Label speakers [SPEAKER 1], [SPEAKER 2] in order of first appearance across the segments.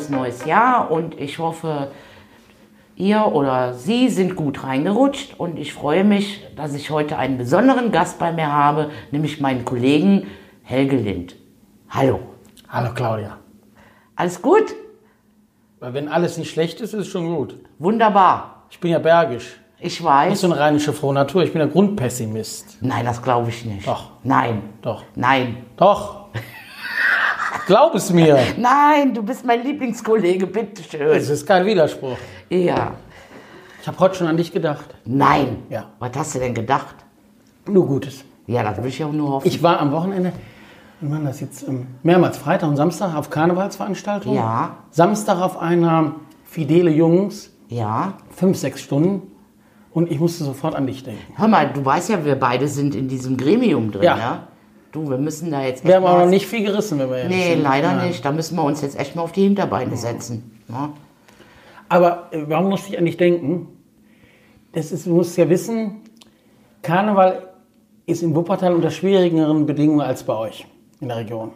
[SPEAKER 1] frohes neues Jahr und ich hoffe, ihr oder Sie sind gut reingerutscht und ich freue mich, dass ich heute einen besonderen Gast bei mir habe, nämlich meinen Kollegen Helge Lind. Hallo.
[SPEAKER 2] Hallo Claudia.
[SPEAKER 1] Alles gut?
[SPEAKER 2] Weil wenn alles nicht schlecht ist, ist es schon gut.
[SPEAKER 1] Wunderbar.
[SPEAKER 2] Ich bin ja bergisch.
[SPEAKER 1] Ich
[SPEAKER 2] Nicht
[SPEAKER 1] weiß.
[SPEAKER 2] so eine rheinische frohe Natur. Ich bin ein Grundpessimist.
[SPEAKER 1] Nein, das glaube ich nicht.
[SPEAKER 2] Doch.
[SPEAKER 1] Nein.
[SPEAKER 2] Doch.
[SPEAKER 1] Nein.
[SPEAKER 2] Doch. Glaub es mir.
[SPEAKER 1] Nein, du bist mein Lieblingskollege, bitteschön.
[SPEAKER 2] Es ist kein Widerspruch.
[SPEAKER 1] Ja.
[SPEAKER 2] Ich habe heute schon an dich gedacht.
[SPEAKER 1] Nein.
[SPEAKER 2] Ja.
[SPEAKER 1] Was hast du denn gedacht?
[SPEAKER 2] Nur Gutes.
[SPEAKER 1] Ja, das will ich auch nur hoffen.
[SPEAKER 2] Ich war am Wochenende, wie war das jetzt, ähm, mehrmals Freitag und Samstag auf Karnevalsveranstaltungen.
[SPEAKER 1] Ja.
[SPEAKER 2] Samstag auf einer Fidele Jungs,
[SPEAKER 1] ja.
[SPEAKER 2] fünf, sechs Stunden. Und ich musste sofort an dich denken.
[SPEAKER 1] Hör mal, du weißt ja, wir beide sind in diesem Gremium drin, ja?
[SPEAKER 2] Ja.
[SPEAKER 1] Du, wir müssen da jetzt
[SPEAKER 2] Wir haben aber noch nicht viel gerissen, wenn wir ehrlich
[SPEAKER 1] Nee,
[SPEAKER 2] sind.
[SPEAKER 1] leider
[SPEAKER 2] Nein.
[SPEAKER 1] nicht. Da müssen wir uns jetzt echt mal auf die Hinterbeine setzen. Ja?
[SPEAKER 2] Aber äh, warum musste ich an dich denken? Das ist, du musst ja wissen, Karneval ist in Wuppertal unter schwierigeren Bedingungen als bei euch in der Region.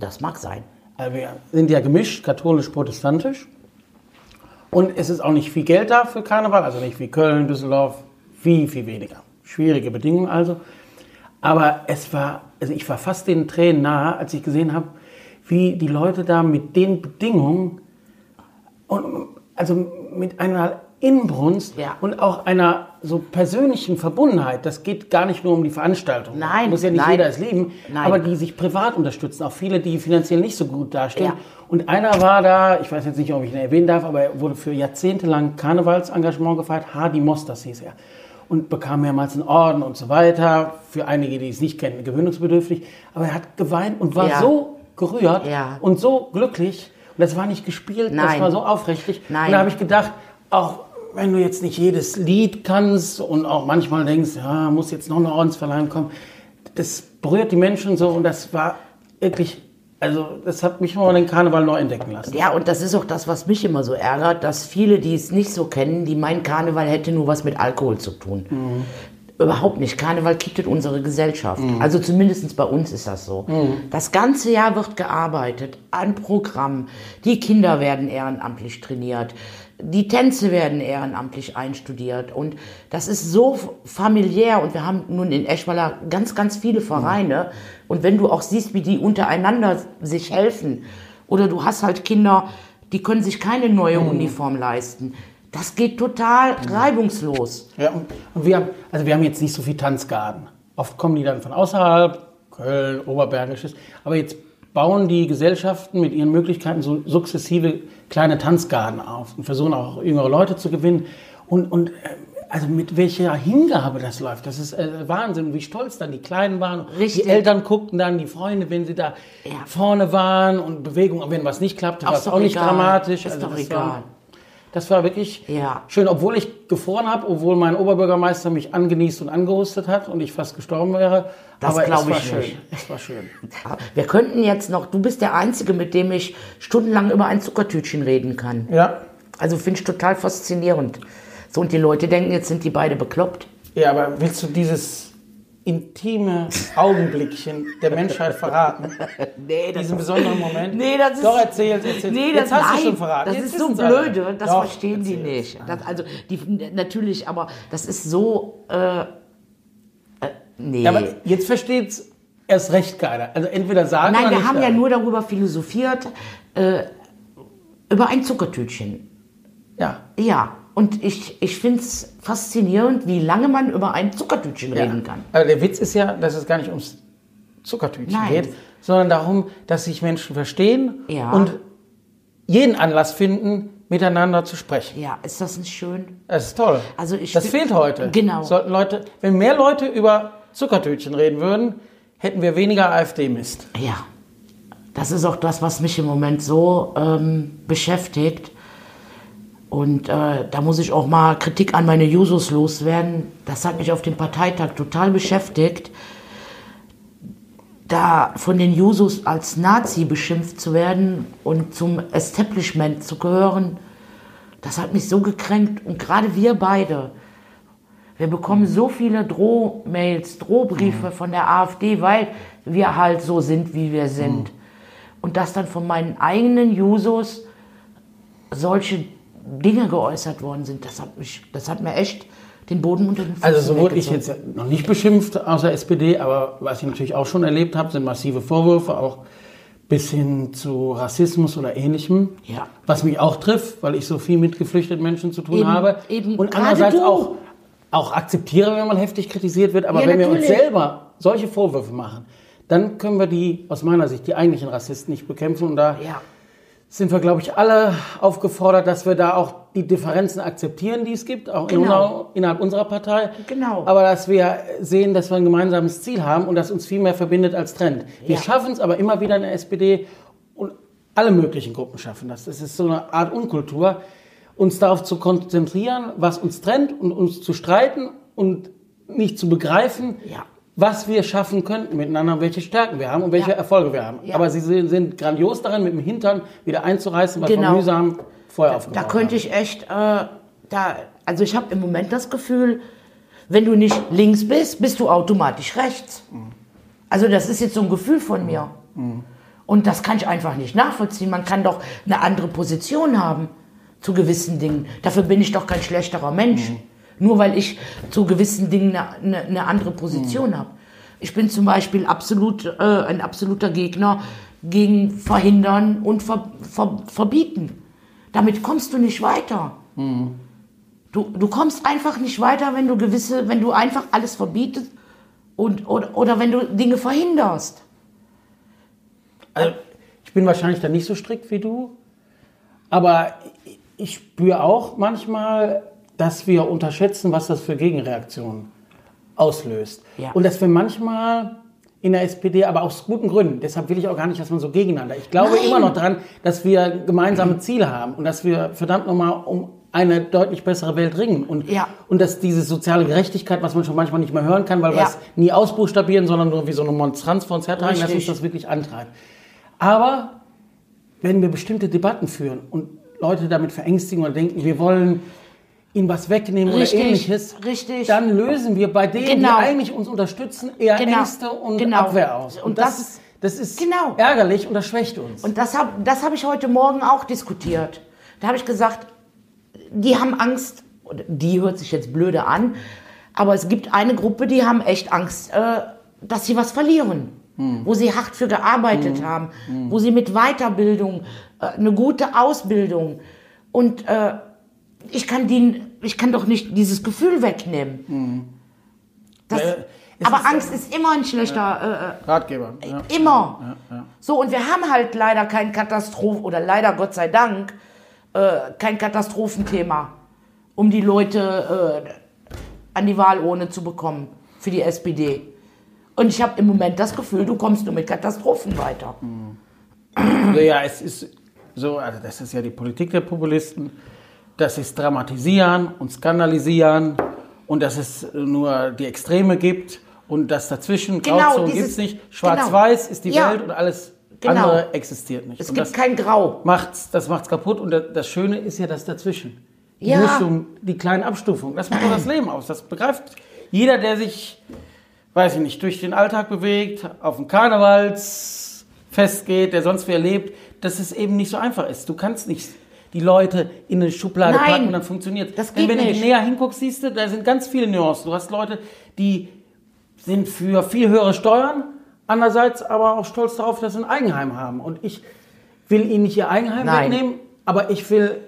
[SPEAKER 1] Das mag sein.
[SPEAKER 2] Also wir sind ja gemischt, katholisch-protestantisch. Und es ist auch nicht viel Geld da für Karneval, also nicht wie Köln, Düsseldorf, viel, viel weniger. Schwierige Bedingungen also. Aber es war, also ich war fast den Tränen nahe, als ich gesehen habe, wie die Leute da mit den Bedingungen und also mit einer Inbrunst
[SPEAKER 1] Ja.
[SPEAKER 2] und auch einer so persönlichen Verbundenheit. Das geht gar nicht nur um die Veranstaltung.
[SPEAKER 1] Nein,
[SPEAKER 2] Muss ja nicht
[SPEAKER 1] nein.
[SPEAKER 2] jeder es lieben,
[SPEAKER 1] Nein.
[SPEAKER 2] aber die sich privat unterstützen. Auch viele, die finanziell nicht so gut dastehen.
[SPEAKER 1] Ja.
[SPEAKER 2] Und einer war da, ich weiß jetzt nicht, ob ich ihn erwähnen darf, aber er wurde für jahrzehntelang Karnevalsengagement gefeiert. Hardy Mosters hieß er. Und bekam mehrmals einen Orden und so weiter. Für einige, die es nicht kennen, gewöhnungsbedürftig. Aber er hat geweint und war
[SPEAKER 1] Ja.
[SPEAKER 2] so gerührt
[SPEAKER 1] Ja.
[SPEAKER 2] und so glücklich. Und das war nicht gespielt, das
[SPEAKER 1] Nein.
[SPEAKER 2] war so aufrichtig.
[SPEAKER 1] Nein.
[SPEAKER 2] Und da habe ich gedacht, auch wenn du jetzt nicht jedes Lied kannst und auch manchmal denkst, ja, muss jetzt noch eine Ordensverleihung kommen, das berührt die Menschen so und das war wirklich, also das hat mich mal den Karneval neu entdecken lassen.
[SPEAKER 1] Ja, und das ist auch das, was mich immer so ärgert, dass viele, die es nicht so kennen, die meinen, Karneval hätte nur was mit Alkohol zu tun. Überhaupt nicht. Karneval kittet unsere Gesellschaft. Also zumindest bei uns ist das so. Das ganze Jahr wird gearbeitet an Programm. Die Kinder werden ehrenamtlich trainiert. Die Tänze werden ehrenamtlich einstudiert. Und das ist so familiär. Und wir haben nun in Eschweiler ganz, ganz viele Vereine. Und wenn du auch siehst, wie die untereinander sich helfen, oder du hast halt Kinder, die können sich keine neue Uniform leisten. Das geht total reibungslos.
[SPEAKER 2] Ja, und, und wir, haben, also wir haben jetzt nicht so viel Tanzgarten. Oft kommen die dann von außerhalb, Köln, Oberbergisches. Aber jetzt bauen die Gesellschaften mit ihren Möglichkeiten so sukzessive kleine Tanzgarten auf und versuchen auch jüngere Leute zu gewinnen. Und, und äh, also mit welcher Hingabe das läuft, das ist äh, Wahnsinn, wie stolz dann die Kleinen waren.
[SPEAKER 1] Richtig.
[SPEAKER 2] Die Eltern guckten dann, die Freunde, wenn sie da
[SPEAKER 1] Ja.
[SPEAKER 2] vorne waren und Bewegung, und wenn was nicht klappte, war es
[SPEAKER 1] doch
[SPEAKER 2] auch nicht
[SPEAKER 1] egal.
[SPEAKER 2] dramatisch.
[SPEAKER 1] Ist doch
[SPEAKER 2] das
[SPEAKER 1] egal.
[SPEAKER 2] War, das war wirklich
[SPEAKER 1] Ja.
[SPEAKER 2] schön, obwohl ich gefroren habe, obwohl mein Oberbürgermeister mich angenießt und angehustet hat und ich fast gestorben wäre.
[SPEAKER 1] Das
[SPEAKER 2] Aber
[SPEAKER 1] glaub
[SPEAKER 2] es war
[SPEAKER 1] ich
[SPEAKER 2] schön.
[SPEAKER 1] nicht.
[SPEAKER 2] Es war schön.
[SPEAKER 1] Wir könnten jetzt noch, du bist der Einzige, mit dem ich stundenlang über ein Zuckertütchen reden kann.
[SPEAKER 2] Ja.
[SPEAKER 1] Also finde ich total faszinierend. So, und die Leute denken, jetzt sind die beide bekloppt.
[SPEAKER 2] Ja, aber willst du dieses intime Augenblickchen der Menschheit verraten?
[SPEAKER 1] Nee,
[SPEAKER 2] Diesen besonderen Moment?
[SPEAKER 1] Nee, das ist.
[SPEAKER 2] Doch, erzähl, erzähl.
[SPEAKER 1] Nee,
[SPEAKER 2] Jetzt
[SPEAKER 1] das,
[SPEAKER 2] hast du
[SPEAKER 1] nein,
[SPEAKER 2] schon verraten.
[SPEAKER 1] Das
[SPEAKER 2] Jetzt
[SPEAKER 1] ist so
[SPEAKER 2] alle.
[SPEAKER 1] blöde, das
[SPEAKER 2] Doch,
[SPEAKER 1] verstehen die nicht. Das, also, die, natürlich, aber das ist so. Äh, äh, nee.
[SPEAKER 2] Ja, aber jetzt versteht's erst recht keiner. Also entweder sagen
[SPEAKER 1] Nein, wir haben ja
[SPEAKER 2] sagen.
[SPEAKER 1] nur darüber philosophiert, äh, über ein Zuckertütchen.
[SPEAKER 2] Ja.
[SPEAKER 1] Ja, und ich, ich finde es faszinierend, wie lange man über ein Zuckertütchen reden kann.
[SPEAKER 2] Aber der Witz ist ja, dass es gar nicht ums Zuckertütchen
[SPEAKER 1] Nein.
[SPEAKER 2] geht, sondern darum, dass sich Menschen verstehen
[SPEAKER 1] Ja.
[SPEAKER 2] und jeden Anlass finden, miteinander zu sprechen.
[SPEAKER 1] Ja, ist das nicht schön?
[SPEAKER 2] Das ist toll.
[SPEAKER 1] Also ich
[SPEAKER 2] das fehlt heute.
[SPEAKER 1] Genau.
[SPEAKER 2] Sollten Leute, wenn mehr Leute über Zuckertütchen reden würden, hätten wir weniger AfD-Mist.
[SPEAKER 1] Ja, das ist auch das, was mich im Moment so ähm, beschäftigt. Und äh, da muss ich auch mal Kritik an meine Jusos loswerden. Das hat mich auf dem Parteitag total beschäftigt. Da von den Jusos als Nazi beschimpft zu werden und zum Establishment zu gehören, das hat mich so gekränkt. Und gerade wir beide, wir bekommen so viele Drohmails, Drohbriefe von der AfD, weil wir halt so sind, wie wir sind. Und dass dann von meinen eigenen Jusos solche Dinge geäußert worden sind, das hat, mich, das hat mir echt den Boden unter den Füßen
[SPEAKER 2] Also so wurde ich jetzt noch nicht beschimpft aus der SPD, aber was ich natürlich auch schon erlebt habe, sind massive Vorwürfe, auch bis hin zu Rassismus oder ähnlichem.
[SPEAKER 1] Ja.
[SPEAKER 2] Was mich auch trifft, weil ich so viel mit geflüchteten Menschen zu tun
[SPEAKER 1] Eben-
[SPEAKER 2] habe.
[SPEAKER 1] eben
[SPEAKER 2] und andererseits
[SPEAKER 1] du.
[SPEAKER 2] auch, auch akzeptiere, wenn man heftig kritisiert wird. Aber
[SPEAKER 1] Ja,
[SPEAKER 2] wenn wir uns
[SPEAKER 1] natürlich.
[SPEAKER 2] selber solche Vorwürfe machen, dann können wir die, aus meiner Sicht, die eigentlichen Rassisten nicht bekämpfen. Und da
[SPEAKER 1] Ja,
[SPEAKER 2] sind wir, glaube ich, alle aufgefordert, dass wir da auch die Differenzen akzeptieren, die es gibt, auch
[SPEAKER 1] Genau.
[SPEAKER 2] innerhalb unserer Partei.
[SPEAKER 1] Genau.
[SPEAKER 2] Aber dass wir sehen, dass wir ein gemeinsames Ziel haben und das uns viel mehr verbindet als trennt. Wir
[SPEAKER 1] Ja.
[SPEAKER 2] schaffen es aber immer wieder in der SPD und alle möglichen Gruppen schaffen das. Das ist so eine Art Unkultur, uns darauf zu konzentrieren, was uns trennt und uns zu streiten und nicht zu begreifen,
[SPEAKER 1] Ja.
[SPEAKER 2] Was wir schaffen könnten miteinander, welche Stärken wir haben und welche
[SPEAKER 1] Ja.
[SPEAKER 2] Erfolge wir haben.
[SPEAKER 1] Ja.
[SPEAKER 2] Aber sie sind, sind grandios darin, mit dem Hintern wieder einzureißen, was
[SPEAKER 1] Genau.
[SPEAKER 2] wir mühsam vorher
[SPEAKER 1] da
[SPEAKER 2] aufgebaut
[SPEAKER 1] könnte ich echt, äh, da, also ich habe im Moment das Gefühl, wenn du nicht links bist, bist du automatisch rechts. Also das ist jetzt so ein Gefühl von mir. Und das kann ich einfach nicht nachvollziehen. Man kann doch eine andere Position haben zu gewissen Dingen. Dafür bin ich doch kein schlechterer Mensch. Nur weil ich zu gewissen Dingen eine, eine, andere Position habe. Ich bin zum Beispiel absolut, äh, ein absoluter Gegner gegen Verhindern und ver, ver, Verbieten. Damit kommst du nicht weiter. Du, du kommst einfach nicht weiter, wenn du gewisse, wenn du einfach alles verbietest und, oder, oder wenn du Dinge verhinderst.
[SPEAKER 2] Also, ich bin wahrscheinlich da nicht so strikt wie du, aber ich spüre auch manchmal, dass wir unterschätzen, was das für Gegenreaktionen auslöst.
[SPEAKER 1] Ja.
[SPEAKER 2] Und dass wir manchmal in der SPD, aber aus guten Gründen, deshalb will ich auch gar nicht, dass man so gegeneinander. Ich glaube
[SPEAKER 1] Nein.
[SPEAKER 2] immer noch daran, dass wir gemeinsame Ziele haben und dass wir verdammt nochmal um eine deutlich bessere Welt ringen. Und,
[SPEAKER 1] Ja.
[SPEAKER 2] und dass diese soziale Gerechtigkeit, was man schon manchmal nicht mehr hören kann, weil wir
[SPEAKER 1] Ja.
[SPEAKER 2] es nie ausbuchstabieren, sondern nur wie so eine Monstranz vor uns hertragen, dass uns das wirklich antreibt. Aber wenn wir bestimmte Debatten führen und Leute damit verängstigen oder denken, wir wollen ihnen was wegnehmen
[SPEAKER 1] Richtig,
[SPEAKER 2] oder ähnliches,
[SPEAKER 1] richtig.
[SPEAKER 2] dann lösen wir bei denen,
[SPEAKER 1] Genau.
[SPEAKER 2] die eigentlich uns unterstützen, eher
[SPEAKER 1] Genau.
[SPEAKER 2] Ängste und
[SPEAKER 1] Genau.
[SPEAKER 2] Abwehr aus. Und,
[SPEAKER 1] Und
[SPEAKER 2] das,
[SPEAKER 1] das-
[SPEAKER 2] ist, das ist
[SPEAKER 1] Genau.
[SPEAKER 2] ärgerlich und das schwächt uns.
[SPEAKER 1] Und das habe das hab ich heute Morgen auch diskutiert. Da habe ich gesagt, die haben Angst, die hört sich jetzt blöde an, aber es gibt eine Gruppe, die haben echt Angst, äh, dass sie was verlieren. Wo sie hart für gearbeitet haben, wo sie mit Weiterbildung, äh, eine gute Ausbildung und äh, ich kann die, ich kann doch nicht dieses Gefühl wegnehmen. Das,
[SPEAKER 2] Ja,
[SPEAKER 1] aber Angst ist immer ein schlechter äh,
[SPEAKER 2] Ratgeber. Ja.
[SPEAKER 1] Immer. So, und wir haben halt leider kein Katastrophen, oder leider Gott sei Dank, äh, kein Katastrophenthema, um die Leute äh, an die Wahlurne zu bekommen für die SPD. Und ich habe im Moment das Gefühl, du kommst nur mit Katastrophen weiter.
[SPEAKER 2] Also ja, es ist so, also das ist ja die Politik der Populisten, dass es dramatisieren und skandalisieren und dass es nur die Extreme gibt und dass dazwischen
[SPEAKER 1] Genau,
[SPEAKER 2] Grauzonen gibt es nicht. Schwarz-Weiß ist die
[SPEAKER 1] Ja.
[SPEAKER 2] Welt und alles
[SPEAKER 1] Genau.
[SPEAKER 2] andere existiert nicht.
[SPEAKER 1] Es
[SPEAKER 2] und
[SPEAKER 1] gibt
[SPEAKER 2] das
[SPEAKER 1] kein Grau.
[SPEAKER 2] macht's, das macht's kaputt und das, das Schöne ist ja das dazwischen. Die
[SPEAKER 1] Ja.
[SPEAKER 2] Mischung, die kleinen Abstufungen, das macht doch das Leben aus. Das begreift jeder, der sich, weiß ich nicht, durch den Alltag bewegt, auf dem Karnevalsfest geht, der sonst wie erlebt, dass es eben nicht so einfach ist. Du kannst nicht die Leute in eine Schublade
[SPEAKER 1] Nein,
[SPEAKER 2] packen und dann funktioniert
[SPEAKER 1] geht
[SPEAKER 2] wenn
[SPEAKER 1] nicht.
[SPEAKER 2] du näher hinguckst, siehst du, da sind ganz viele Nuancen. Du hast Leute, die sind für viel höhere Steuern, andererseits aber auch stolz darauf, dass sie ein Eigenheim haben. Und ich will ihnen nicht ihr Eigenheim
[SPEAKER 1] Nein.
[SPEAKER 2] wegnehmen, aber ich will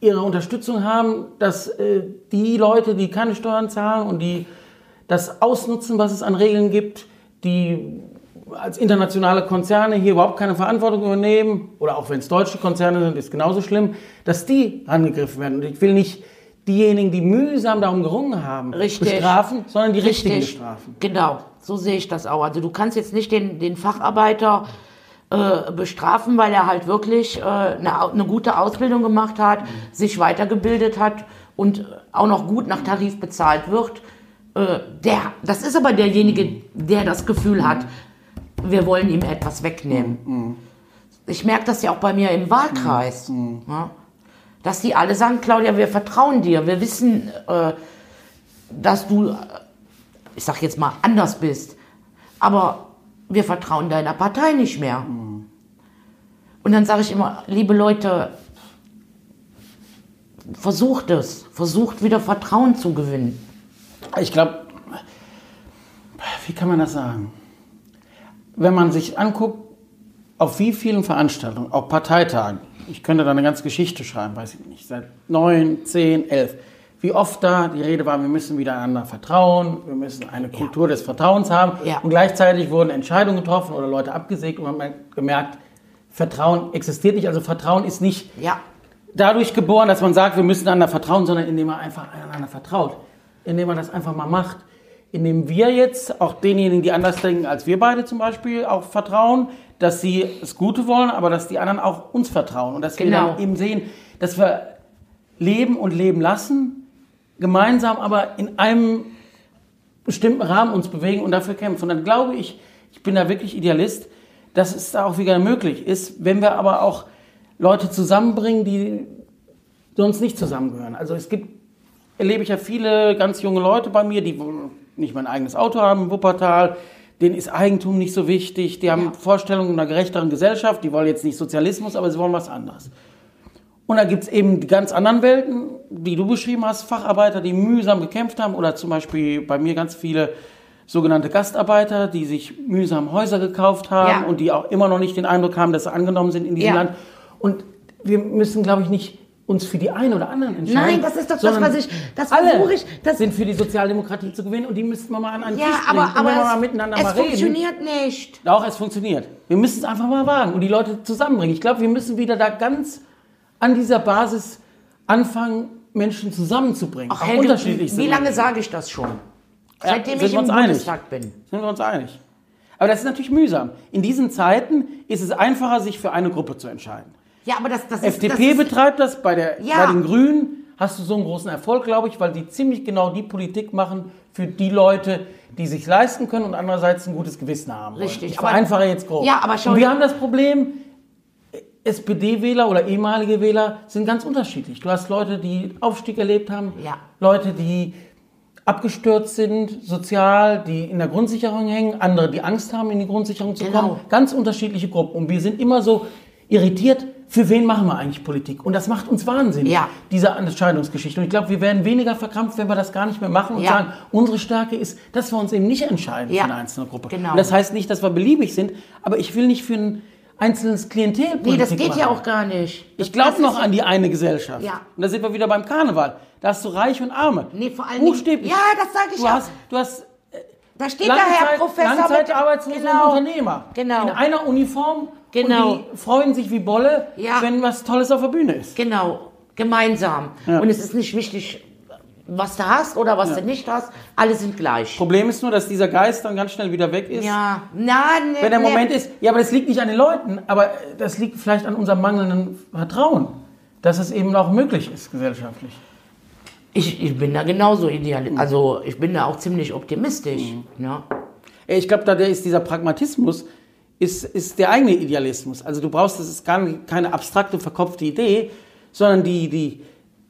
[SPEAKER 2] ihre Unterstützung haben, dass äh, die Leute, die keine Steuern zahlen und die das ausnutzen, was es an Regeln gibt, die als internationale Konzerne hier überhaupt keine Verantwortung übernehmen, oder auch wenn es deutsche Konzerne sind, ist genauso schlimm, dass die angegriffen werden. Und ich will nicht diejenigen, die mühsam darum gerungen haben,
[SPEAKER 1] Richtig.
[SPEAKER 2] bestrafen, sondern die richtigen
[SPEAKER 1] Richtig.
[SPEAKER 2] bestrafen.
[SPEAKER 1] Genau, so sehe ich das auch. Also du kannst jetzt nicht den, den Facharbeiter äh, bestrafen, weil er halt wirklich äh, eine, eine gute Ausbildung gemacht hat, sich weitergebildet hat und auch noch gut nach Tarif bezahlt wird. Äh, der, das ist aber derjenige, der das Gefühl hat, wir wollen ihm etwas wegnehmen. Ich merke das ja auch bei mir im Wahlkreis. Ja, dass die alle sagen, Claudia, wir vertrauen dir, wir wissen, äh, dass du, äh, ich sag jetzt mal, anders bist. Aber wir vertrauen deiner Partei nicht mehr. Und dann sage ich immer, liebe Leute, versucht es, versucht wieder Vertrauen zu gewinnen.
[SPEAKER 2] Ich glaube, wie kann man das sagen? Wenn man sich anguckt, auf wie vielen Veranstaltungen, auch Parteitagen, ich könnte da eine ganze Geschichte schreiben, weiß ich nicht, seit neun, zehn, elf, wie oft da die Rede war, wir müssen wieder einander vertrauen, wir müssen eine Kultur des Vertrauens haben.
[SPEAKER 1] Ja.
[SPEAKER 2] Und gleichzeitig wurden Entscheidungen getroffen oder Leute abgesägt und man hat gemerkt, Vertrauen existiert nicht. Also Vertrauen ist nicht
[SPEAKER 1] Ja,
[SPEAKER 2] dadurch geboren, dass man sagt, wir müssen einander vertrauen, sondern indem man einfach einander vertraut. Indem man das einfach mal macht. Indem wir jetzt auch denjenigen, die anders denken als wir beide zum Beispiel, auch vertrauen, dass sie das Gute wollen, aber dass die anderen auch uns vertrauen. Und dass wir
[SPEAKER 1] Genau.
[SPEAKER 2] dann eben sehen, dass wir leben und leben lassen, gemeinsam aber in einem bestimmten Rahmen uns bewegen und dafür kämpfen. Und dann glaube ich, ich bin da wirklich Idealist, dass es da auch wieder möglich ist, wenn wir aber auch Leute zusammenbringen, die sonst nicht zusammengehören. Also es gibt, erlebe ich ja viele ganz junge Leute bei mir, die nicht mal ein eigenes Auto haben in Wuppertal, denen ist Eigentum nicht so wichtig, die haben Vorstellungen einer gerechteren Gesellschaft, die wollen jetzt nicht Sozialismus, aber sie wollen was anderes. Und da gibt es eben die ganz anderen Welten, die du beschrieben hast, Facharbeiter, die mühsam gekämpft haben oder zum Beispiel bei mir ganz viele sogenannte Gastarbeiter, die sich mühsam Häuser gekauft haben
[SPEAKER 1] Ja.
[SPEAKER 2] und die auch immer noch nicht den Eindruck haben, dass sie angenommen sind in diesem
[SPEAKER 1] Ja.
[SPEAKER 2] Land. Und wir müssen, glaube ich, nicht uns für die einen oder anderen entscheiden.
[SPEAKER 1] Nein, das ist doch das, was ich- das
[SPEAKER 2] alle
[SPEAKER 1] versuche ich, das-
[SPEAKER 2] sind für die Sozialdemokratie zu gewinnen und die müssten wir mal an einen
[SPEAKER 1] ja
[SPEAKER 2] Tisch bringen.
[SPEAKER 1] aber, aber
[SPEAKER 2] mal
[SPEAKER 1] es,
[SPEAKER 2] miteinander
[SPEAKER 1] es
[SPEAKER 2] mal reden.
[SPEAKER 1] funktioniert nicht.
[SPEAKER 2] Auch es funktioniert. Wir müssen es einfach mal wagen und die Leute zusammenbringen. Ich glaube, wir müssen wieder da ganz an dieser Basis anfangen, Menschen zusammenzubringen.
[SPEAKER 1] Ach,
[SPEAKER 2] Auch
[SPEAKER 1] Helge,
[SPEAKER 2] unterschiedlich
[SPEAKER 1] wie lange sage ich das schon?
[SPEAKER 2] Ja,
[SPEAKER 1] Seitdem
[SPEAKER 2] sind
[SPEAKER 1] ich im
[SPEAKER 2] uns einig.
[SPEAKER 1] Bundestag bin.
[SPEAKER 2] Sind wir uns einig. Aber das ist natürlich mühsam. In diesen Zeiten ist es einfacher, sich für eine Gruppe zu entscheiden.
[SPEAKER 1] Ja, aber das, das
[SPEAKER 2] FDP
[SPEAKER 1] ist, das ist,
[SPEAKER 2] betreibt das, bei, der,
[SPEAKER 1] Ja.
[SPEAKER 2] bei den Grünen hast du so einen großen Erfolg, glaube ich, weil die ziemlich genau die Politik machen für die Leute, die sich leisten können und andererseits ein gutes Gewissen haben. wollen.
[SPEAKER 1] Richtig,
[SPEAKER 2] Ich
[SPEAKER 1] aber-
[SPEAKER 2] vereinfache jetzt grob.
[SPEAKER 1] Ja, aber schau
[SPEAKER 2] und wir haben das Problem, SPD-Wähler oder ehemalige Wähler sind ganz unterschiedlich. Du hast Leute, die Aufstieg erlebt haben,
[SPEAKER 1] Ja.
[SPEAKER 2] Leute, die abgestürzt sind, sozial, die in der Grundsicherung hängen, andere, die Angst haben, in die Grundsicherung zu
[SPEAKER 1] Genau.
[SPEAKER 2] kommen. Ganz unterschiedliche Gruppen. Und wir sind immer so irritiert, für wen machen wir eigentlich Politik? Und das macht uns wahnsinnig,
[SPEAKER 1] Ja.
[SPEAKER 2] diese Entscheidungsgeschichte. Und ich glaube, wir werden weniger verkrampft, wenn wir das gar nicht mehr machen und
[SPEAKER 1] Ja.
[SPEAKER 2] sagen, unsere Stärke ist, dass wir uns eben nicht entscheiden
[SPEAKER 1] Ja.
[SPEAKER 2] für eine einzelne Gruppe.
[SPEAKER 1] Genau.
[SPEAKER 2] Und das heißt nicht, dass wir beliebig sind, aber ich will nicht für ein einzelnes Klientel
[SPEAKER 1] Nee,
[SPEAKER 2] Politik
[SPEAKER 1] das geht
[SPEAKER 2] machen.
[SPEAKER 1] ja auch gar nicht.
[SPEAKER 2] Ich
[SPEAKER 1] Das
[SPEAKER 2] glaube noch an die eine Gesellschaft.
[SPEAKER 1] Ja.
[SPEAKER 2] Und da sind wir wieder beim Karneval. Da hast du Reich und Arme.
[SPEAKER 1] Nee, vor Dingen-
[SPEAKER 2] Buchstäblich.
[SPEAKER 1] Ja, das sag ich
[SPEAKER 2] du
[SPEAKER 1] auch.
[SPEAKER 2] Hast, du hast
[SPEAKER 1] Da steht der Herr
[SPEAKER 2] Langzeit,
[SPEAKER 1] Professor
[SPEAKER 2] Langzeitarbeitslose
[SPEAKER 1] genau.
[SPEAKER 2] und Unternehmer.
[SPEAKER 1] Genau.
[SPEAKER 2] In einer Uniform.
[SPEAKER 1] Genau.
[SPEAKER 2] Und die freuen sich wie Bolle,
[SPEAKER 1] Ja.
[SPEAKER 2] wenn was Tolles auf der Bühne ist.
[SPEAKER 1] Genau, gemeinsam.
[SPEAKER 2] Ja.
[SPEAKER 1] Und es ist nicht wichtig, was du hast oder was du nicht hast. Alle sind gleich.
[SPEAKER 2] Problem ist nur, dass dieser Geist dann ganz schnell wieder weg ist.
[SPEAKER 1] Ja, na, ne,
[SPEAKER 2] Wenn der
[SPEAKER 1] ne.
[SPEAKER 2] Moment ist, ja, aber das liegt nicht an den Leuten, aber das liegt vielleicht an unserem mangelnden Vertrauen, dass es eben auch möglich ist gesellschaftlich.
[SPEAKER 1] Ich, ich bin da genauso ideal. Also ich bin da auch ziemlich optimistisch. Ne?
[SPEAKER 2] Ja, Ich glaube, da ist dieser Pragmatismus, ist, ist der eigene Idealismus. Also du brauchst, das ist gar nicht, keine abstrakte, verkopfte Idee, sondern die, die,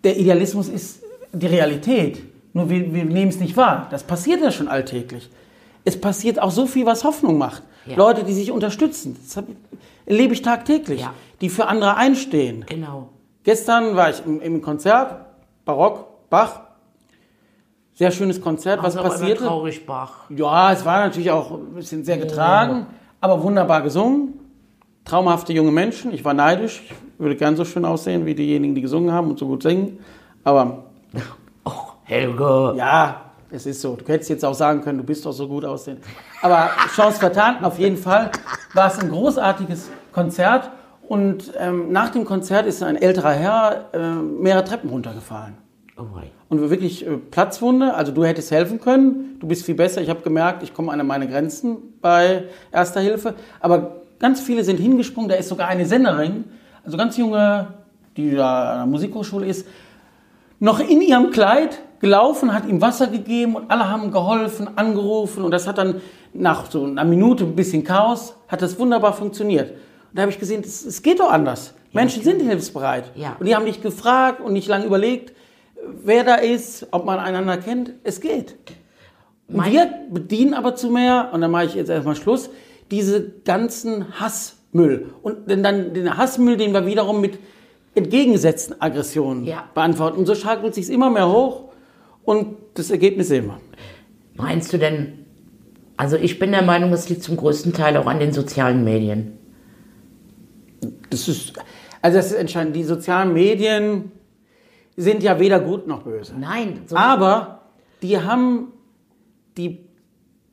[SPEAKER 2] der Idealismus ist die Realität. Nur wir, wir nehmen es nicht wahr. Das passiert ja schon alltäglich. Es passiert auch so viel, was Hoffnung macht.
[SPEAKER 1] Ja.
[SPEAKER 2] Leute, die sich unterstützen. Das erlebe ich tagtäglich.
[SPEAKER 1] Ja.
[SPEAKER 2] Die für andere einstehen.
[SPEAKER 1] Genau.
[SPEAKER 2] Gestern war ich im, im Konzert, Barock, Bach. Sehr schönes Konzert. Was passierte?
[SPEAKER 1] traurig, Bach.
[SPEAKER 2] Ja, es war natürlich auch ein bisschen sehr getragen, aber wunderbar gesungen. Traumhafte junge Menschen. Ich war neidisch. Ich würde gern so schön aussehen wie diejenigen, die gesungen haben und so gut singen. Aber
[SPEAKER 1] Oh, Helge.
[SPEAKER 2] ja, es ist so. Du hättest jetzt auch sagen können, du bist doch so gut aussehen. Aber Chance vertan. Auf jeden Fall war es ein großartiges Konzert. Und ähm, nach dem Konzert ist ein älterer Herr äh, mehrere Treppen runtergefallen.
[SPEAKER 1] Oh.
[SPEAKER 2] Und wir wirklich äh, Platzwunde, also du hättest helfen können, du bist viel besser. Ich habe gemerkt, ich komme an meine Grenzen bei Erster Hilfe. Aber ganz viele sind hingesprungen, da ist sogar eine Senderin, also ganz junge, die da an der Musikhochschule ist, noch in ihrem Kleid gelaufen, hat ihm Wasser gegeben und alle haben geholfen, angerufen und das hat dann nach so einer Minute ein bisschen Chaos, hat das wunderbar funktioniert. Und da habe ich gesehen, es, es geht doch anders. Menschen sind hilfsbereit.
[SPEAKER 1] Ja.
[SPEAKER 2] Und die haben nicht gefragt und nicht lange überlegt, wer da ist, ob man einander kennt. Es geht.
[SPEAKER 1] Mein-
[SPEAKER 2] wir bedienen aber zu mehr, und dann mache ich jetzt erstmal Schluss, diese ganzen Müll. Und dann den Hassmüll, den wir wiederum mit entgegengesetzten Aggressionen
[SPEAKER 1] Ja.
[SPEAKER 2] beantworten. Und so schaukelt sich immer mehr hoch und das Ergebnis sehen wir.
[SPEAKER 1] Meinst du denn, also ich bin der Meinung, es liegt zum größten Teil auch an den sozialen Medien.
[SPEAKER 2] Das ist, also das ist entscheidend. Die sozialen Medien sind ja weder gut noch böse.
[SPEAKER 1] Nein, so,
[SPEAKER 2] Aber die haben die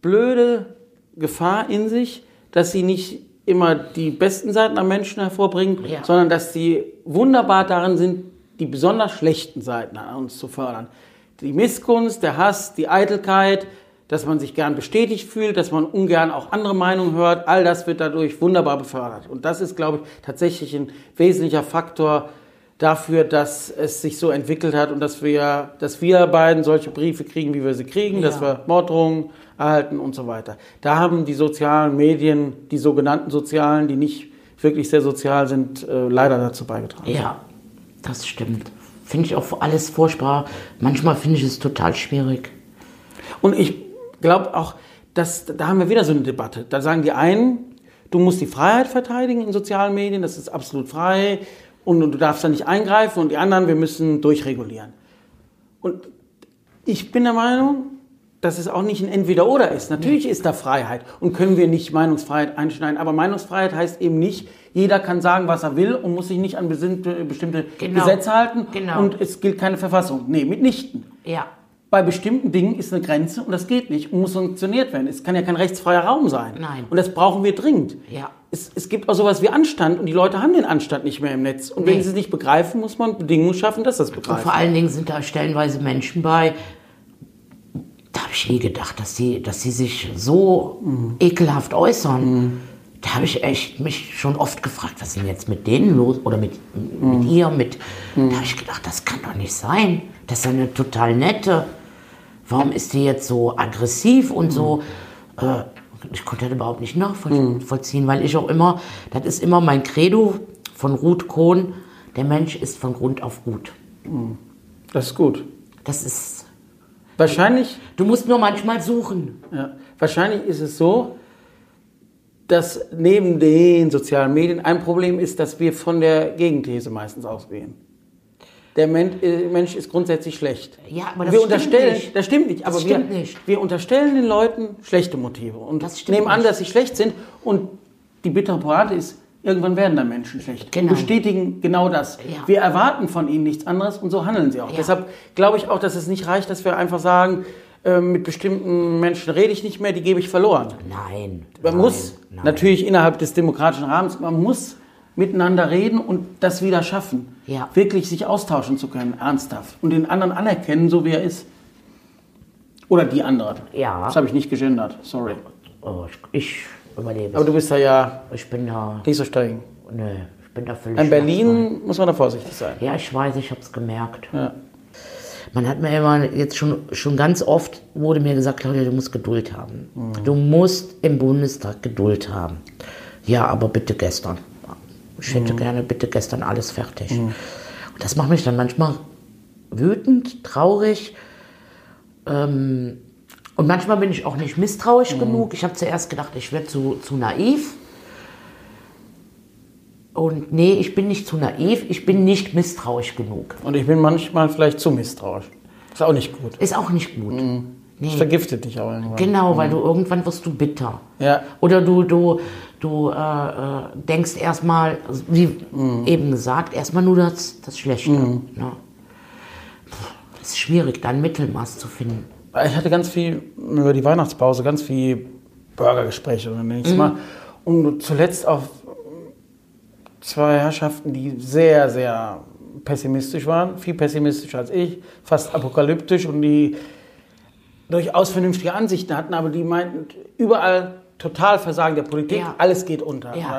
[SPEAKER 2] blöde Gefahr in sich, dass sie nicht immer die besten Seiten am Menschen hervorbringen,
[SPEAKER 1] Ja.
[SPEAKER 2] sondern dass sie wunderbar darin sind, die besonders schlechten Seiten an uns zu fördern. Die Missgunst, der Hass, die Eitelkeit, dass man sich gern bestätigt fühlt, dass man ungern auch andere Meinungen hört, all das wird dadurch wunderbar befördert. Und das ist, glaube ich, tatsächlich ein wesentlicher Faktor dafür, dass es sich so entwickelt hat und dass wir, dass wir beiden solche Briefe kriegen, wie wir sie kriegen, dass
[SPEAKER 1] Ja.
[SPEAKER 2] wir Morddrohungen erhalten und so weiter. Da haben die sozialen Medien, die sogenannten sozialen, die nicht wirklich sehr sozial sind, äh, leider dazu beigetragen.
[SPEAKER 1] ja, das stimmt. Finde ich auch alles furchtbar. Manchmal finde ich es total schwierig.
[SPEAKER 2] Und ich glaube auch, dass da haben wir wieder so eine Debatte. Da sagen die einen, du musst die Freiheit verteidigen in sozialen Medien, das ist absolut frei und, und du darfst da nicht eingreifen und die anderen, wir müssen durchregulieren. Und ich bin der Meinung, dass es auch nicht ein Entweder-Oder ist. Natürlich ist da Freiheit und können wir nicht Meinungsfreiheit einschneiden. Aber Meinungsfreiheit heißt eben nicht, jeder kann sagen, was er will und muss sich nicht an bestimmte, bestimmte
[SPEAKER 1] Genau.
[SPEAKER 2] Gesetze halten
[SPEAKER 1] Genau.
[SPEAKER 2] und es gilt keine Verfassung. Nee, mitnichten
[SPEAKER 1] Ja,
[SPEAKER 2] bei bestimmten Dingen ist eine Grenze und das geht nicht und muss sanktioniert werden. Es kann ja kein rechtsfreier Raum sein.
[SPEAKER 1] Nein.
[SPEAKER 2] Und das brauchen wir dringend.
[SPEAKER 1] Ja.
[SPEAKER 2] Es, es gibt auch sowas wie Anstand und die Leute haben den Anstand nicht mehr im Netz. Und wenn
[SPEAKER 1] Nee.
[SPEAKER 2] sie es nicht begreifen, muss man Bedingungen schaffen, dass das
[SPEAKER 1] und
[SPEAKER 2] begreifen.
[SPEAKER 1] vor allen Dingen sind da stellenweise Menschen bei, da habe ich nie gedacht, dass sie, dass sie sich so ekelhaft äußern. Da habe ich echt mich schon oft gefragt, was ist denn jetzt mit denen los? Oder mit, mit ihr, mit. Da habe ich gedacht, das kann doch nicht sein. Das ist eine total nette. Warum ist die jetzt so aggressiv und so? Äh, ich konnte das überhaupt nicht nachvollziehen, weil ich auch immer, das ist immer mein Credo von Ruth Kohn, der Mensch ist von Grund auf gut.
[SPEAKER 2] Das ist gut.
[SPEAKER 1] Das ist.
[SPEAKER 2] Wahrscheinlich,
[SPEAKER 1] Du musst nur manchmal suchen.
[SPEAKER 2] ja, wahrscheinlich ist es so, dass neben den sozialen Medien ein Problem ist, dass wir von der Gegenthese meistens ausgehen. Der äh, Mensch ist grundsätzlich schlecht.
[SPEAKER 1] Ja, aber das
[SPEAKER 2] wir
[SPEAKER 1] stimmt
[SPEAKER 2] unterstellen,
[SPEAKER 1] nicht.
[SPEAKER 2] das stimmt nicht, aber
[SPEAKER 1] stimmt
[SPEAKER 2] wir,
[SPEAKER 1] nicht.
[SPEAKER 2] wir unterstellen den Leuten schlechte Motive und nehmen an,
[SPEAKER 1] nicht.
[SPEAKER 2] dass sie schlecht sind und die bittere Pointe ist, irgendwann werden dann Menschen schlecht
[SPEAKER 1] Genau.
[SPEAKER 2] bestätigen genau das.
[SPEAKER 1] Ja.
[SPEAKER 2] Wir erwarten von ihnen nichts anderes und so handeln sie auch.
[SPEAKER 1] Ja.
[SPEAKER 2] Deshalb glaube ich auch, dass es nicht reicht, dass wir einfach sagen, äh, mit bestimmten Menschen rede ich nicht mehr, die gebe ich verloren.
[SPEAKER 1] Nein.
[SPEAKER 2] Man
[SPEAKER 1] nein,
[SPEAKER 2] muss
[SPEAKER 1] nein.
[SPEAKER 2] natürlich innerhalb des demokratischen Rahmens, man muss miteinander reden und das wieder schaffen.
[SPEAKER 1] Ja.
[SPEAKER 2] Wirklich sich austauschen zu können, ernsthaft. Und den anderen anerkennen, so wie er ist. Oder die andere.
[SPEAKER 1] Ja.
[SPEAKER 2] Das habe ich nicht gegendert, sorry.
[SPEAKER 1] Oh, ich, überlebe
[SPEAKER 2] Aber
[SPEAKER 1] es.
[SPEAKER 2] du bist da ja
[SPEAKER 1] Ich bin da.
[SPEAKER 2] nicht so streng.
[SPEAKER 1] Nee, ich bin da völlig.
[SPEAKER 2] In. Berlin muss man da vorsichtig sein.
[SPEAKER 1] Ja, ich weiß, ich habe es gemerkt.
[SPEAKER 2] Ja.
[SPEAKER 1] Man hat mir immer jetzt schon, schon ganz oft wurde mir gesagt, Claudia, du musst Geduld haben. Du musst im Bundestag Geduld haben. Ja, aber bitte gestern. Ich hätte gerne bitte gestern alles fertig. Und das macht mich dann manchmal wütend, traurig. Ähm, und manchmal bin ich auch nicht misstrauisch genug. Ich habe zuerst gedacht, ich werde zu, zu naiv. Und nee, ich bin nicht zu naiv, ich bin nicht misstrauisch genug.
[SPEAKER 2] Und ich bin manchmal vielleicht zu misstrauisch. Ist auch nicht gut.
[SPEAKER 1] Ist auch nicht gut.
[SPEAKER 2] Das
[SPEAKER 1] Nee.
[SPEAKER 2] vergiftet dich auch irgendwann.
[SPEAKER 1] Genau, weil du irgendwann wirst du bitter.
[SPEAKER 2] Ja.
[SPEAKER 1] Oder du, du, du äh, äh, denkst erstmal, wie eben gesagt, erstmal nur das, das Schlechte. Ne? Puh, ist schwierig, da ein Mittelmaß zu finden.
[SPEAKER 2] Ich hatte ganz viel über die Weihnachtspause, ganz viel Burgergespräche oder nenne ich es mal. Und zuletzt auf zwei Herrschaften, die sehr, sehr pessimistisch waren, viel pessimistischer als ich, fast apokalyptisch und die durchaus vernünftige Ansichten hatten, aber die meinten, überall total Versagen der Politik,
[SPEAKER 1] Ja.
[SPEAKER 2] alles geht unter.
[SPEAKER 1] Ja.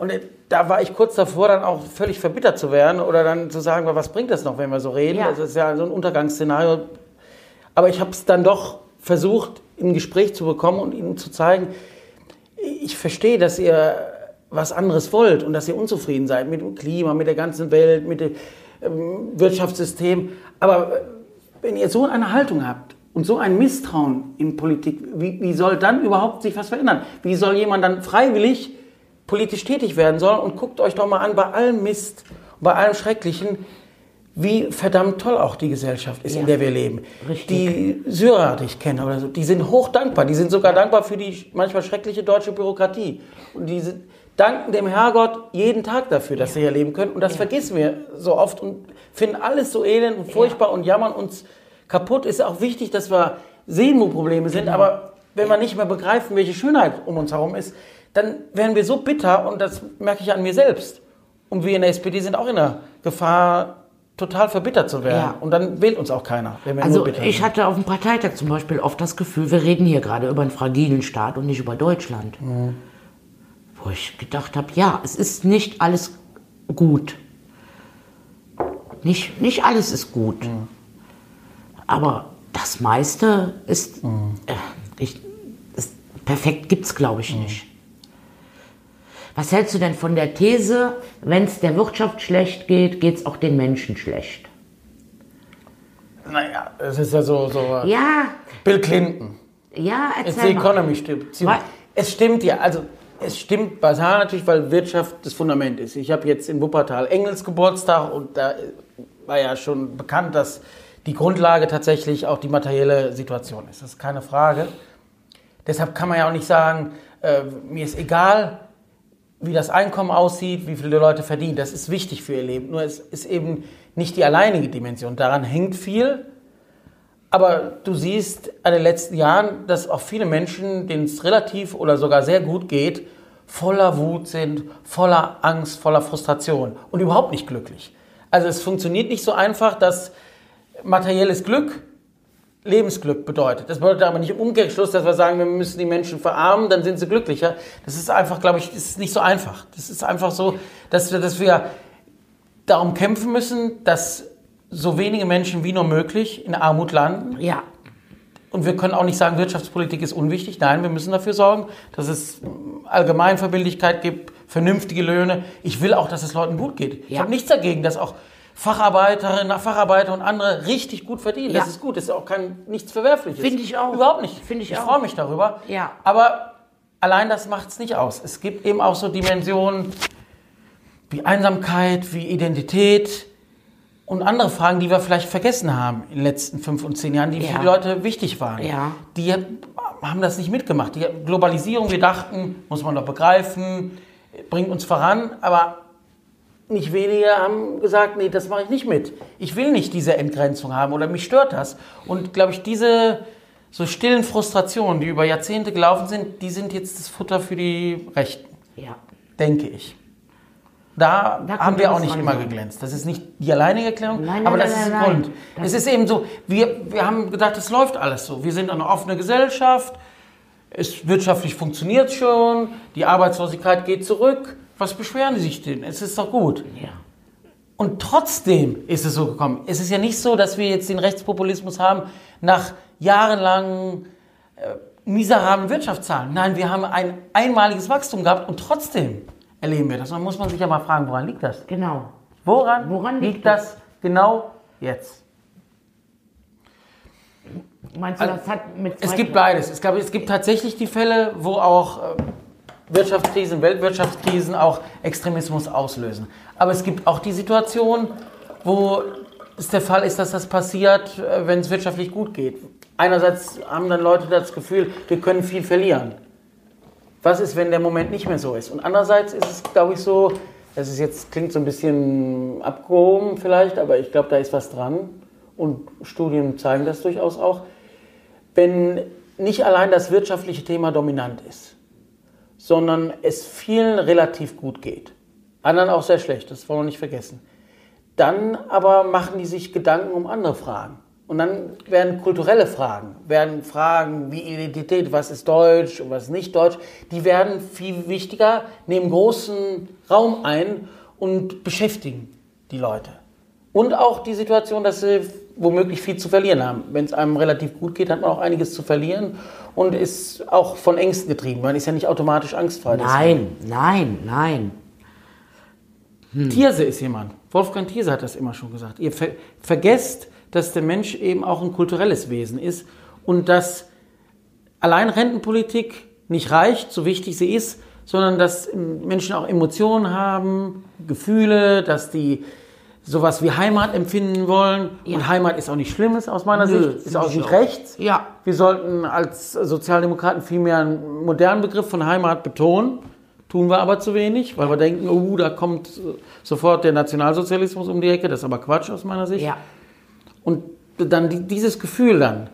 [SPEAKER 2] Und, dann, und da war ich kurz davor, dann auch völlig verbittert zu werden oder dann zu sagen, was bringt das noch, wenn wir so reden?
[SPEAKER 1] Ja.
[SPEAKER 2] Das ist ja so ein Untergangsszenario. Aber ich habe es dann doch versucht, in ein Gespräch zu bekommen und ihnen zu zeigen, ich verstehe, dass ihr was anderes wollt und dass ihr unzufrieden seid mit dem Klima, mit der ganzen Welt, mit dem ähm, Wirtschaftssystem. Aber äh, wenn ihr so eine Haltung habt und so ein Misstrauen in Politik, wie, wie soll dann überhaupt sich was verändern? Wie soll jemand dann freiwillig politisch tätig werden sollen. Und guckt euch doch mal an, bei allem Mist, bei allem Schrecklichen, wie verdammt toll auch die Gesellschaft ist,
[SPEAKER 1] Ja.
[SPEAKER 2] in der wir leben.
[SPEAKER 1] Richtig.
[SPEAKER 2] Die Syrer, die ich kenne oder so, die sind hoch dankbar. Die sind sogar dankbar für die manchmal schreckliche deutsche Bürokratie. Und die sind- danken dem Herrgott jeden Tag dafür, dass sie hier leben können. Und das vergessen wir so oft und finden alles so elend und furchtbar und jammern uns kaputt. Ist auch wichtig, dass wir sehen, wo Probleme sind. Aber wenn wir nicht mehr begreifen, welche Schönheit um uns herum ist, dann werden wir so bitter und das merke ich an mir selbst. Und wir in der SPD sind auch in der Gefahr, total verbittert zu werden.
[SPEAKER 1] Ja.
[SPEAKER 2] Und dann wählt uns auch keiner, wenn wir
[SPEAKER 1] Also
[SPEAKER 2] nur bitter
[SPEAKER 1] ich hatte auf dem Parteitag zum Beispiel oft das Gefühl, wir reden hier gerade über einen fragilen Staat und nicht über Deutschland. Wo ich gedacht habe, ja, es ist nicht alles gut. Nicht, nicht alles ist gut. Aber das meiste ist, äh, ich, ist perfekt gibt es, glaube ich, nicht. Was hältst du denn von der These, wenn es der Wirtschaft schlecht geht, geht es auch den Menschen schlecht?
[SPEAKER 2] Naja, es ist ja so, so
[SPEAKER 1] Ja,
[SPEAKER 2] Bill Clinton.
[SPEAKER 1] ja,
[SPEAKER 2] It's
[SPEAKER 1] erzähl
[SPEAKER 2] the
[SPEAKER 1] mal.
[SPEAKER 2] economy stimmt. Es stimmt ja, also es stimmt basal natürlich, weil Wirtschaft das Fundament ist. Ich habe jetzt in Wuppertal Engels Geburtstag und da war ja schon bekannt, dass die Grundlage tatsächlich auch die materielle Situation ist. Das ist keine Frage. Deshalb kann man ja auch nicht sagen, äh, mir ist egal, wie das Einkommen aussieht, wie viele Leute verdienen. Das ist wichtig für ihr Leben. Nur es ist eben nicht die alleinige Dimension. Daran hängt viel. Aber du siehst an den letzten Jahren, dass auch viele Menschen, denen es relativ oder sogar sehr gut geht, voller Wut sind, voller Angst, voller Frustration und überhaupt nicht glücklich. Also es funktioniert nicht so einfach, dass materielles Glück Lebensglück bedeutet. Das bedeutet aber nicht im Umkehrschluss, dass wir sagen, wir müssen die Menschen verarmen, dann sind sie glücklicher. Das ist einfach, glaube ich, ist nicht so einfach. Das ist einfach so, dass wir, dass wir darum kämpfen müssen, dass so wenige Menschen wie nur möglich in Armut landen.
[SPEAKER 1] Ja,
[SPEAKER 2] Und wir können auch nicht sagen, Wirtschaftspolitik ist unwichtig. Nein, wir müssen dafür sorgen, dass es Allgemeinverbindlichkeit gibt, vernünftige Löhne. Ich will auch, dass es Leuten gut geht. Ich
[SPEAKER 1] Ja.
[SPEAKER 2] habe nichts dagegen, dass auch Facharbeiterinnen, Facharbeiter und andere richtig gut verdienen. Das
[SPEAKER 1] Ja.
[SPEAKER 2] ist gut. Das ist auch kein, nichts Verwerfliches.
[SPEAKER 1] Finde ich auch.
[SPEAKER 2] Überhaupt nicht.
[SPEAKER 1] Finde ich
[SPEAKER 2] ich
[SPEAKER 1] auch.
[SPEAKER 2] freue mich darüber.
[SPEAKER 1] Ja.
[SPEAKER 2] Aber allein das macht es nicht aus. Es gibt eben auch so Dimensionen wie Einsamkeit, wie Identität und andere Fragen, die wir vielleicht vergessen haben in den letzten fünf und zehn Jahren, die
[SPEAKER 1] Ja.
[SPEAKER 2] für die Leute wichtig waren.
[SPEAKER 1] Ja.
[SPEAKER 2] Die haben das nicht mitgemacht. Die Globalisierung, wir dachten, muss man doch begreifen, bringt uns voran, aber nicht wenige haben gesagt, nee, das mache ich nicht mit. Ich will nicht diese Entgrenzung haben oder mich stört das. Und glaube ich, diese so stillen Frustrationen, die über Jahrzehnte gelaufen sind, die sind jetzt das Futter für die Rechten,
[SPEAKER 1] ja.
[SPEAKER 2] denke ich. Da,
[SPEAKER 1] Da
[SPEAKER 2] haben wir auch nicht immer
[SPEAKER 1] sein.
[SPEAKER 2] geglänzt. Das ist nicht die alleinige Erklärung,
[SPEAKER 1] Nein, nein,
[SPEAKER 2] aber das
[SPEAKER 1] nein,
[SPEAKER 2] ist der. Grund.
[SPEAKER 1] Das-
[SPEAKER 2] Es ist eben so, wir, wir haben gedacht, es läuft alles so. Wir sind eine offene Gesellschaft, es wirtschaftlich funktioniert schon, die Arbeitslosigkeit geht zurück. Was beschweren Sie sich denn? Es ist doch gut.
[SPEAKER 1] ja.
[SPEAKER 2] Und trotzdem ist es so gekommen. Es ist ja nicht so, dass wir jetzt den Rechtspopulismus haben nach jahrelangen äh, miserablen Wirtschaftszahlen. Nein, wir haben ein einmaliges Wachstum gehabt und trotzdem erleben wir das. Dann muss man sich ja mal fragen, woran liegt das?
[SPEAKER 1] Genau.
[SPEAKER 2] Woran,
[SPEAKER 1] Woran
[SPEAKER 2] liegt
[SPEAKER 1] liegt
[SPEAKER 2] das genau jetzt?
[SPEAKER 1] Meinst du,
[SPEAKER 2] Also,
[SPEAKER 1] das hat mit
[SPEAKER 2] Es gibt beides. Es, gab, es gibt tatsächlich die Fälle, wo auch äh, Wirtschaftskrisen, Weltwirtschaftskrisen auch Extremismus auslösen. Aber es gibt auch die Situation, wo es der Fall ist, dass das passiert, äh, wenn es wirtschaftlich gut geht. Einerseits haben dann Leute das Gefühl, wir können viel verlieren. Was ist, wenn der Moment nicht mehr so ist? Und andererseits ist es, glaube ich, so, das ist jetzt, klingt so ein bisschen abgehoben vielleicht, aber ich glaube, da ist was dran. Und Studien zeigen das durchaus auch. Wenn nicht allein das wirtschaftliche Thema dominant ist, sondern es vielen relativ gut geht, anderen auch sehr schlecht, das wollen wir nicht vergessen, dann aber machen die sich Gedanken um andere Fragen. Und dann werden kulturelle Fragen, werden Fragen wie Identität, was ist Deutsch und was ist nicht Deutsch, die werden viel wichtiger, nehmen großen Raum ein und beschäftigen die Leute. Und auch die Situation, dass sie womöglich viel zu verlieren haben. Wenn es einem relativ gut geht, hat man auch einiges zu verlieren und ist auch von Ängsten getrieben. Man ist ja nicht automatisch angstfrei.
[SPEAKER 1] Nein, nein, nein.
[SPEAKER 2] Thierse ist jemand. Wolfgang Thierse hat das immer schon gesagt. Ihr ver vergesst, dass der Mensch eben auch ein kulturelles Wesen ist und dass allein Rentenpolitik nicht reicht, so wichtig sie ist, sondern dass Menschen auch Emotionen haben, Gefühle, dass die sowas wie Heimat empfinden wollen.
[SPEAKER 1] Ja.
[SPEAKER 2] Und Heimat ist auch nicht Schlimmes aus meiner
[SPEAKER 1] Nö,
[SPEAKER 2] Sicht, ist auch
[SPEAKER 1] ich
[SPEAKER 2] nicht
[SPEAKER 1] auch.
[SPEAKER 2] rechts.
[SPEAKER 1] Ja.
[SPEAKER 2] Wir sollten als Sozialdemokraten vielmehr einen modernen Begriff von Heimat betonen. Tun wir aber zu wenig, weil wir denken, oh, da kommt äh, sofort der Nationalsozialismus um die Ecke. Das ist aber Quatsch aus meiner Sicht.
[SPEAKER 1] Ja.
[SPEAKER 2] Und dann die, dieses Gefühl dann,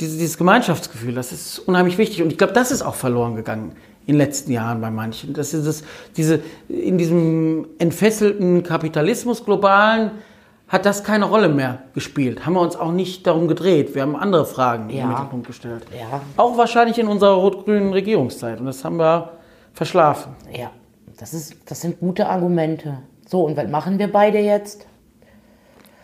[SPEAKER 2] dieses Gemeinschaftsgefühl, das ist unheimlich wichtig. Und ich glaube, das ist auch verloren gegangen in den letzten Jahren bei manchen. Das ist es, diese, in diesem entfesselten Kapitalismus globalen hat das keine Rolle mehr gespielt. Haben wir uns auch nicht darum gedreht. Wir haben andere Fragen in den
[SPEAKER 1] Ja.
[SPEAKER 2] Mittelpunkt gestellt.
[SPEAKER 1] Ja.
[SPEAKER 2] Auch wahrscheinlich in unserer rot-grünen Regierungszeit. Und das haben wir verschlafen.
[SPEAKER 1] Ja, das, ist, das sind gute Argumente. So, und was machen wir beide jetzt?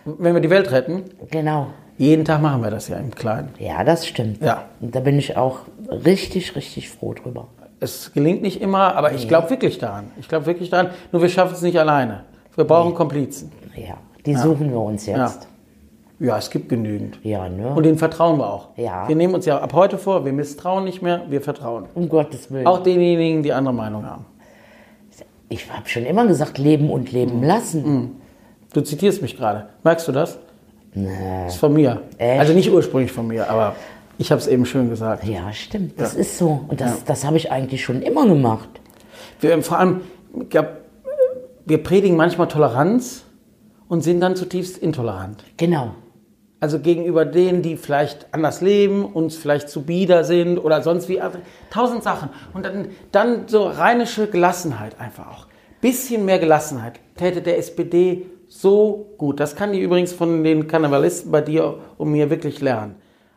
[SPEAKER 2] Wenn wir die Welt retten,
[SPEAKER 1] Genau.
[SPEAKER 2] jeden Tag machen wir das ja im Kleinen.
[SPEAKER 1] Ja, das stimmt.
[SPEAKER 2] Ja.
[SPEAKER 1] Und da bin ich auch richtig, richtig froh drüber.
[SPEAKER 2] Es gelingt nicht immer, aber ich glaube wirklich daran. Ich glaube wirklich daran. Nur wir schaffen es nicht alleine. Wir brauchen Komplizen.
[SPEAKER 1] Ja, die suchen wir uns jetzt.
[SPEAKER 2] Ja, es gibt genügend.
[SPEAKER 1] Ja, ne?
[SPEAKER 2] Und denen vertrauen wir auch.
[SPEAKER 1] Ja.
[SPEAKER 2] Wir nehmen uns ja ab heute vor, wir misstrauen nicht mehr, wir vertrauen.
[SPEAKER 1] um Gottes Willen.
[SPEAKER 2] Auch denjenigen, die andere Meinung haben.
[SPEAKER 1] ich habe schon immer gesagt, leben und leben
[SPEAKER 2] Mhm.
[SPEAKER 1] lassen.
[SPEAKER 2] Du zitierst mich gerade. Merkst du das?
[SPEAKER 1] Nee.
[SPEAKER 2] Das ist von mir.
[SPEAKER 1] Echt?
[SPEAKER 2] Also nicht ursprünglich von mir, aber ich habe es eben schön gesagt.
[SPEAKER 1] Ja, stimmt. Das ist so. Und das, das habe ich eigentlich schon immer gemacht.
[SPEAKER 2] Wir, vor allem, wir predigen manchmal Toleranz und sind dann zutiefst intolerant.
[SPEAKER 1] Genau.
[SPEAKER 2] Also gegenüber denen, die vielleicht anders leben, uns vielleicht zu bieder sind oder sonst wie. also Tausend Sachen. Und dann, dann so rheinische Gelassenheit einfach auch. Bisschen mehr Gelassenheit täte der SPD so gut. Das kann die übrigens von den Karnevalisten bei dir und mir wirklich lernen.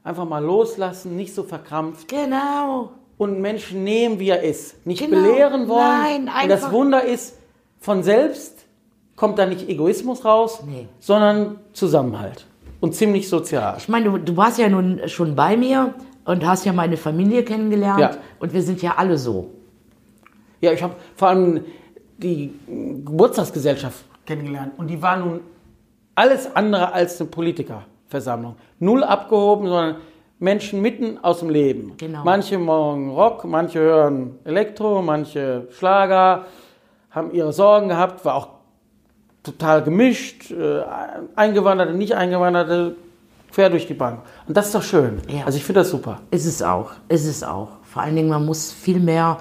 [SPEAKER 2] Einfach mal loslassen, nicht so verkrampft
[SPEAKER 1] Genau.
[SPEAKER 2] und Menschen nehmen, wie er ist. Nicht
[SPEAKER 1] Genau.
[SPEAKER 2] belehren wollen.
[SPEAKER 1] Nein,
[SPEAKER 2] und das
[SPEAKER 1] einfach-
[SPEAKER 2] Wunder ist, von selbst kommt da nicht Egoismus raus,
[SPEAKER 1] Nee.
[SPEAKER 2] sondern Zusammenhalt. Und ziemlich sozial.
[SPEAKER 1] Ich meine, du, du warst ja nun schon bei mir und hast ja meine Familie kennengelernt.
[SPEAKER 2] Ja.
[SPEAKER 1] Und wir sind ja alle so.
[SPEAKER 2] Ja, ich habe vor allem die Geburtstagsgesellschaft kennengelernt und die war nun alles andere als eine Politikerversammlung. Null abgehoben, sondern Menschen mitten aus dem Leben.
[SPEAKER 1] Genau.
[SPEAKER 2] Manche morgen Rock, manche hören Elektro, manche Schlager, haben ihre Sorgen gehabt, war auch total gemischt, äh, Eingewanderte, nicht Eingewanderte, quer durch die Bank. Und das ist doch schön.
[SPEAKER 1] Ja.
[SPEAKER 2] Also ich finde das super.
[SPEAKER 1] Ist es auch. Ist es auch. Vor allen Dingen, man muss viel mehr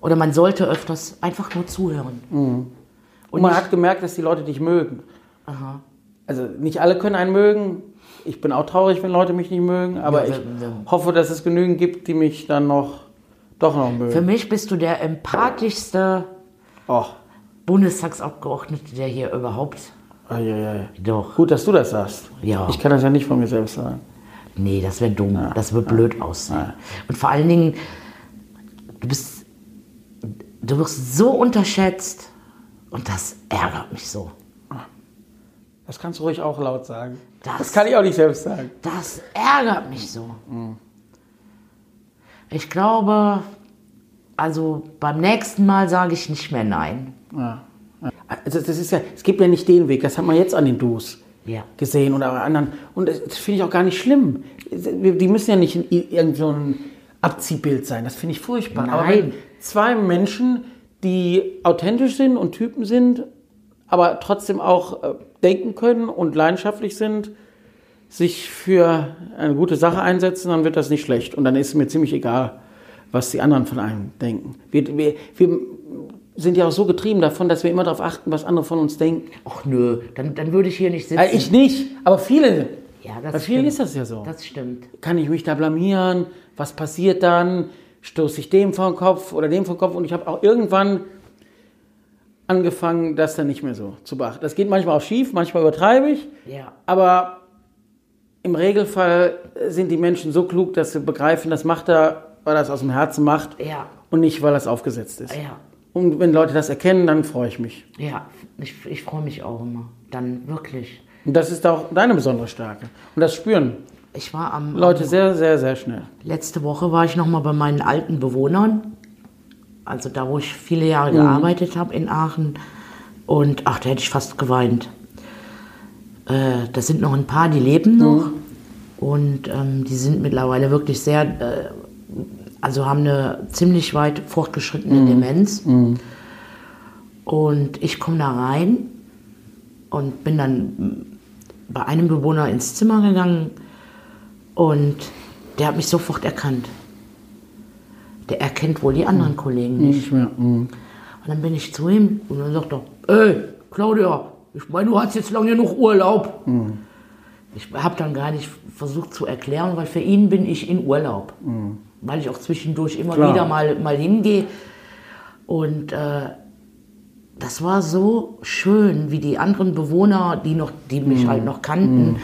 [SPEAKER 1] oder man sollte öfters einfach nur zuhören.
[SPEAKER 2] Und man hat gemerkt, dass die Leute dich mögen.
[SPEAKER 1] Aha.
[SPEAKER 2] Also nicht alle können einen mögen. Ich bin auch traurig, wenn Leute mich nicht mögen, aber
[SPEAKER 1] Ja,
[SPEAKER 2] ich
[SPEAKER 1] wir- wir-
[SPEAKER 2] hoffe, dass es genügend gibt, die mich dann noch doch noch mögen.
[SPEAKER 1] Für mich bist du der empathischste
[SPEAKER 2] Och,
[SPEAKER 1] Bundestagsabgeordnete, der hier überhaupt.
[SPEAKER 2] ei, ei, ei.
[SPEAKER 1] Doch.
[SPEAKER 2] Gut, dass du das sagst.
[SPEAKER 1] Ja.
[SPEAKER 2] Ich kann das ja nicht von mir selbst sagen.
[SPEAKER 1] Nee, das wäre dumm. Das wird blöd aussehen. Und vor allen Dingen, du bist. Du wirst so unterschätzt. Und das ärgert mich so.
[SPEAKER 2] Das kannst du ruhig auch laut sagen.
[SPEAKER 1] Das-
[SPEAKER 2] Das, kann ich auch nicht selbst sagen.
[SPEAKER 1] Das ärgert mich so. Ich glaube, also beim nächsten Mal sage ich nicht mehr nein.
[SPEAKER 2] Also das ist ja, es gibt ja nicht den Weg. Das hat man jetzt an den Dus
[SPEAKER 1] Ja.
[SPEAKER 2] gesehen oder anderen. Und das, finde ich auch gar nicht schlimm. Die müssen ja nicht irgend so ein Abziehbild sein. Das finde ich furchtbar. Aber
[SPEAKER 1] Nein.
[SPEAKER 2] wenn zwei Menschen, die authentisch sind und Typen sind, aber trotzdem auch äh, denken können und leidenschaftlich sind, sich für eine gute Sache einsetzen, dann wird das nicht schlecht. Und dann ist es mir ziemlich egal, was die anderen von einem denken. Wir, wir, wir sind ja auch so getrieben davon, dass wir immer darauf achten, was andere von uns denken.
[SPEAKER 1] Ach nö, dann, dann würde ich hier nicht sitzen.
[SPEAKER 2] Äh, ich nicht, aber viele.
[SPEAKER 1] ja, das
[SPEAKER 2] Bei vielen
[SPEAKER 1] stimmt.
[SPEAKER 2] ist das ja so.
[SPEAKER 1] Das stimmt.
[SPEAKER 2] Kann ich mich da blamieren? Was passiert dann? Stoße ich dem vor den Kopf oder dem vor den Kopf? Und ich habe auch irgendwann angefangen, das dann nicht mehr so zu beachten. Das geht manchmal auch schief, manchmal übertreibe ich.
[SPEAKER 1] Ja.
[SPEAKER 2] Aber im Regelfall sind die Menschen so klug, dass sie begreifen, das macht er, weil er es aus dem Herzen macht
[SPEAKER 1] Ja.
[SPEAKER 2] und nicht, weil es aufgesetzt ist.
[SPEAKER 1] Ja.
[SPEAKER 2] Und wenn Leute das erkennen, dann freue ich mich.
[SPEAKER 1] Ja, ich, ich freue mich auch immer. Dann wirklich.
[SPEAKER 2] Und das ist auch deine besondere Stärke. Und das spüren
[SPEAKER 1] Ich war am
[SPEAKER 2] Leute sehr, sehr, sehr schnell.
[SPEAKER 1] letzte Woche war ich noch mal bei meinen alten Bewohnern, also da, wo ich viele Jahre gearbeitet habe in Aachen. Und ach, da hätte ich fast geweint. Äh, das sind noch ein paar, die leben noch. Und ähm, die sind mittlerweile wirklich sehr äh, also haben eine ziemlich weit fortgeschrittene Demenz. Und ich komme da rein und bin dann bei einem Bewohner ins Zimmer gegangen und der hat mich sofort erkannt. Der erkennt wohl die anderen Kollegen nicht.
[SPEAKER 2] Nicht mehr. Mhm.
[SPEAKER 1] Und dann bin ich zu ihm und dann sagt er, ey, Claudia, ich meine, du hast jetzt lange genug Urlaub. Ich habe dann gar nicht versucht zu erklären, weil für ihn bin ich in Urlaub. Weil ich auch zwischendurch immer
[SPEAKER 2] Klar.
[SPEAKER 1] wieder mal, mal hingehe. Und äh, das war so schön, wie die anderen Bewohner, die, noch, die mich halt noch kannten,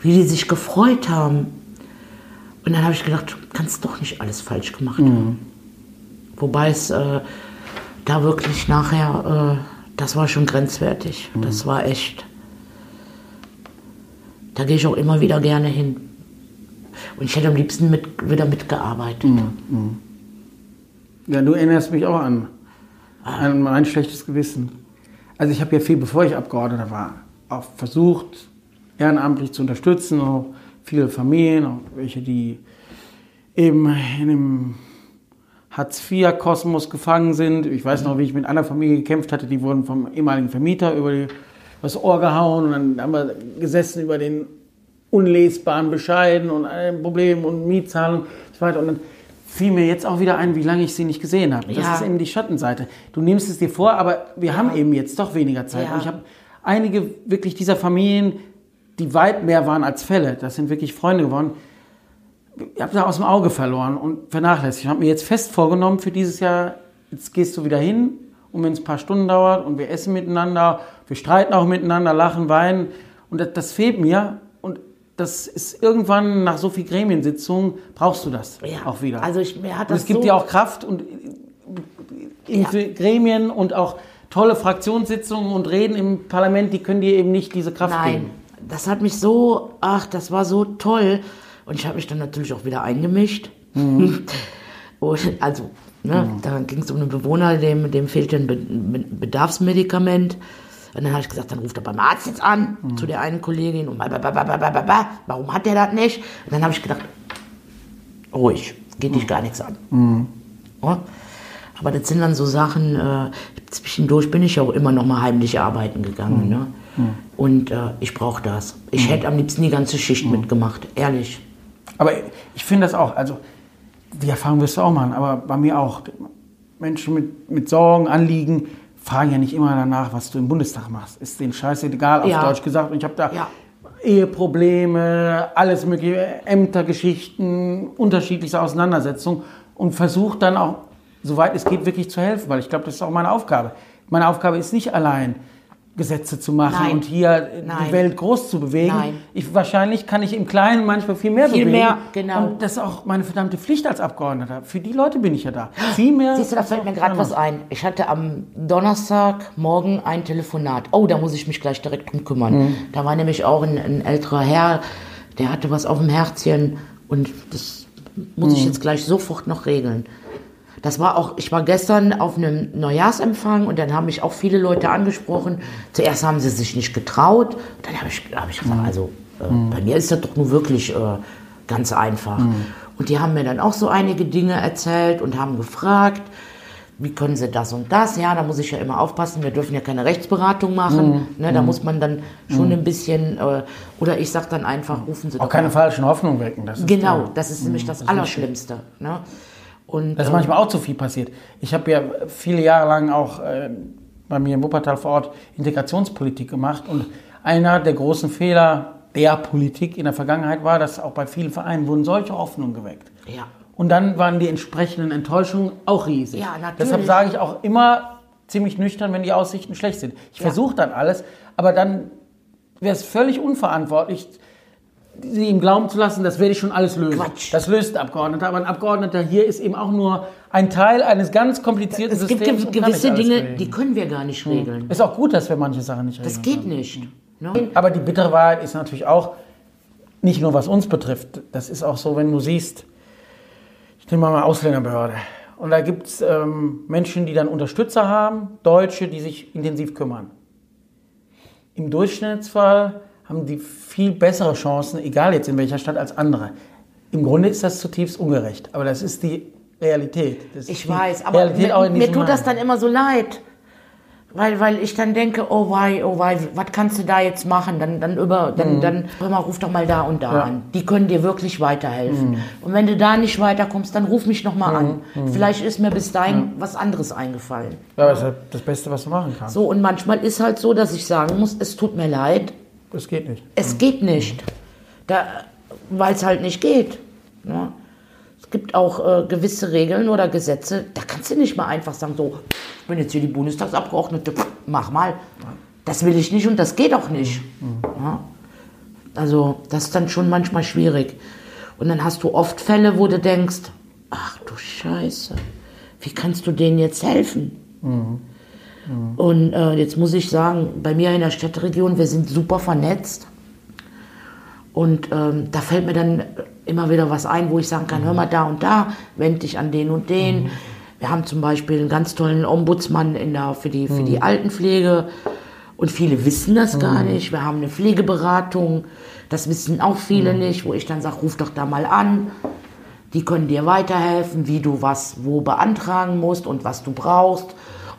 [SPEAKER 1] wie die sich gefreut haben. Und dann habe ich gedacht, du kannst doch nicht alles falsch gemacht haben. Wobei es äh, da wirklich nachher, äh, das war schon grenzwertig. Das war echt. Da gehe ich auch immer wieder gerne hin. Und ich hätte am liebsten mit, wieder mitgearbeitet.
[SPEAKER 2] Ja, du erinnerst mich auch an, an mein schlechtes Gewissen. Also ich habe ja viel, bevor ich Abgeordneter war, auch versucht, ehrenamtlich zu unterstützen, auch viele Familien, auch welche, die eben in dem Hartz-IV-Kosmos gefangen sind. Ich weiß noch, wie ich mit einer Familie gekämpft hatte, die wurden vom ehemaligen Vermieter über die, das Ohr gehauen und dann haben wir gesessen über den unlesbaren Bescheiden und allen Problemen und Mietzahlungen und so weiter. Und dann fiel mir jetzt auch wieder ein, wie lange ich sie nicht gesehen habe. Das
[SPEAKER 1] Ja.
[SPEAKER 2] ist eben die Schattenseite. Du nimmst es dir vor, aber wir haben eben jetzt doch weniger Zeit.
[SPEAKER 1] Ja.
[SPEAKER 2] Und ich habe einige wirklich dieser Familien, die weit mehr waren als Fälle, das sind wirklich Freunde geworden, ich habe da aus dem Auge verloren und vernachlässigt. Ich habe mir jetzt fest vorgenommen für dieses Jahr, jetzt gehst du wieder hin und wenn es ein paar Stunden dauert und wir essen miteinander, wir streiten auch miteinander, lachen, weinen und das, das fehlt mir und das ist irgendwann nach so viel Gremiensitzungen brauchst du das
[SPEAKER 1] Ja,
[SPEAKER 2] auch wieder.
[SPEAKER 1] also ich- mir hat
[SPEAKER 2] und
[SPEAKER 1] das
[SPEAKER 2] es gibt
[SPEAKER 1] so-
[SPEAKER 2] dir auch Kraft und in
[SPEAKER 1] Ja.
[SPEAKER 2] Gremien und auch tolle Fraktionssitzungen und Reden im Parlament, die können dir eben nicht diese Kraft
[SPEAKER 1] Nein,
[SPEAKER 2] geben.
[SPEAKER 1] das hat mich so, ach, das war so toll. Und ich habe mich dann natürlich auch wieder eingemischt. Und, also, ne, da ging es um einen Bewohner, dem, dem fehlte ein Be Be- Bedarfsmedikament. Und dann habe ich gesagt, dann ruft er beim Arzt jetzt an, zu der einen Kollegin. Und ba, ba, ba, ba, ba, ba, ba, warum hat der das nicht? Und dann habe ich gedacht, ruhig, geht dich gar nichts an. Ja? Aber das sind dann so Sachen, äh, zwischendurch bin ich ja auch immer noch mal heimlich arbeiten gegangen. Ne? Und äh, ich brauche das. Ich hätte am liebsten die ganze Schicht mitgemacht, ehrlich.
[SPEAKER 2] Aber ich finde das auch, also die Erfahrung wirst du auch machen, aber bei mir auch. Menschen mit, mit Sorgen, Anliegen fragen ja nicht immer danach, was du im Bundestag machst. Ist denen scheißegal, auf
[SPEAKER 1] Ja.
[SPEAKER 2] Deutsch gesagt. Und ich habe da
[SPEAKER 1] Ja.
[SPEAKER 2] Eheprobleme, alles mögliche, Ämtergeschichten, unterschiedlichste Auseinandersetzungen und versuche dann auch, soweit es geht, wirklich zu helfen, weil ich glaube, das ist auch meine Aufgabe. Meine Aufgabe ist nicht allein, Gesetze zu machen
[SPEAKER 1] Nein.
[SPEAKER 2] und hier
[SPEAKER 1] Nein.
[SPEAKER 2] die Welt groß zu bewegen.
[SPEAKER 1] Nein.
[SPEAKER 2] Ich, wahrscheinlich kann ich im Kleinen manchmal viel mehr
[SPEAKER 1] Viel
[SPEAKER 2] bewegen.
[SPEAKER 1] mehr, genau.
[SPEAKER 2] Und das ist auch meine verdammte Pflicht als Abgeordneter. Für die Leute bin ich ja da. Viel mehr.
[SPEAKER 1] Siehst du, da fällt mir gerade was ein. Ich hatte am Donnerstagmorgen ein Telefonat. Oh, da muss ich mich gleich direkt drum kümmern. Da war nämlich auch ein, ein älterer Herr, der hatte was auf dem Herzchen und das muss ich jetzt gleich sofort noch regeln. Das war auch, ich war gestern auf einem Neujahrsempfang und dann haben mich auch viele Leute angesprochen. Zuerst haben sie sich nicht getraut. Dann habe ich, hab ich gesagt, also äh, bei mir ist das doch nur wirklich äh, ganz einfach. Und die haben mir dann auch so einige Dinge erzählt und haben gefragt, wie können sie das und das? Ja, da muss ich ja immer aufpassen, wir dürfen ja keine Rechtsberatung machen. Ne, da muss man dann schon ein bisschen, äh, oder ich sage dann einfach, rufen Sie
[SPEAKER 2] auch
[SPEAKER 1] doch
[SPEAKER 2] keine
[SPEAKER 1] mal.
[SPEAKER 2] falschen Hoffnungen wecken. Das ist
[SPEAKER 1] Genau, das ist nämlich das Allerschlimmste. Ne? Und,
[SPEAKER 2] Das ist
[SPEAKER 1] ähm,
[SPEAKER 2] manchmal auch zu viel passiert. Ich habe ja viele Jahre lang auch äh, bei mir in Wuppertal vor Ort Integrationspolitik gemacht und einer der großen Fehler der Politik in der Vergangenheit war, dass auch bei vielen Vereinen wurden solche Hoffnungen geweckt.
[SPEAKER 1] ja.
[SPEAKER 2] Und dann waren die entsprechenden Enttäuschungen auch riesig.
[SPEAKER 1] Ja, natürlich.
[SPEAKER 2] Deshalb sage ich auch immer ziemlich nüchtern, wenn die Aussichten schlecht sind. Ich
[SPEAKER 1] Ja.
[SPEAKER 2] versuche dann alles, aber dann wäre es völlig unverantwortlich, sie ihm glauben zu lassen, das werde ich schon alles lösen.
[SPEAKER 1] Quatsch.
[SPEAKER 2] Das löst ein Abgeordneter, aber ein Abgeordneter hier ist eben auch nur ein Teil eines ganz komplizierten
[SPEAKER 1] Es gibt
[SPEAKER 2] Systems. kann nicht
[SPEAKER 1] gewisse Dinge,
[SPEAKER 2] regeln.
[SPEAKER 1] die können wir gar nicht regeln.
[SPEAKER 2] Ist auch gut, dass wir manche Sachen nicht regeln.
[SPEAKER 1] Das geht nicht. Ne?
[SPEAKER 2] Aber die bittere Wahrheit ist natürlich auch, nicht nur was uns betrifft, das ist auch so, wenn du siehst, ich nehme mal Ausländerbehörde. Und da gibt es ähm, Menschen, die dann Unterstützer haben, Deutsche, die sich intensiv kümmern. Im Durchschnittsfall haben die viel bessere Chancen, egal jetzt in welcher Stadt, als andere. Im Grunde ist das zutiefst ungerecht. Aber das ist die Realität. Das ist
[SPEAKER 1] Ich
[SPEAKER 2] die
[SPEAKER 1] weiß, aber
[SPEAKER 2] Realität
[SPEAKER 1] mir, mir tut das
[SPEAKER 2] Land.
[SPEAKER 1] dann immer so leid. Weil, weil ich dann denke, oh wei, oh wei, was kannst du da jetzt machen? Dann, dann über, dann, dann, hör mal, ruf doch mal da und da
[SPEAKER 2] Mhm. Ja. Mhm.
[SPEAKER 1] an. Die können dir wirklich weiterhelfen. Und wenn du da nicht weiterkommst, dann ruf mich noch mal an. Vielleicht ist mir bis dahin was anderes eingefallen.
[SPEAKER 2] Ja, das ist halt das Beste, was du machen kannst.
[SPEAKER 1] So, und manchmal ist halt so, dass ich sagen muss, es tut mir leid,
[SPEAKER 2] Das geht nicht.
[SPEAKER 1] es geht nicht. Da, weil es halt nicht geht. Ne? Es gibt auch äh, gewisse Regeln oder Gesetze, da kannst du nicht mal einfach sagen, so, ich bin jetzt hier die Bundestagsabgeordnete, mach mal. Das will ich nicht und das geht auch nicht. Ja? Also das ist dann schon manchmal schwierig. Und dann hast du oft Fälle, wo du denkst, ach du Scheiße, wie kannst du denen jetzt helfen? Und äh, jetzt muss ich sagen, bei mir in der Städteregion, wir sind super vernetzt. Und ähm, da fällt mir dann immer wieder was ein, wo ich sagen kann, hör mal da und da, wend dich an den und den. Wir haben zum Beispiel einen ganz tollen Ombudsmann in der, für, die, für die Altenpflege. Und viele wissen das gar nicht. Wir haben eine Pflegeberatung. Das wissen auch viele nicht, wo ich dann sage, ruf doch da mal an. Die können dir weiterhelfen, wie du was wo beantragen musst und was du brauchst.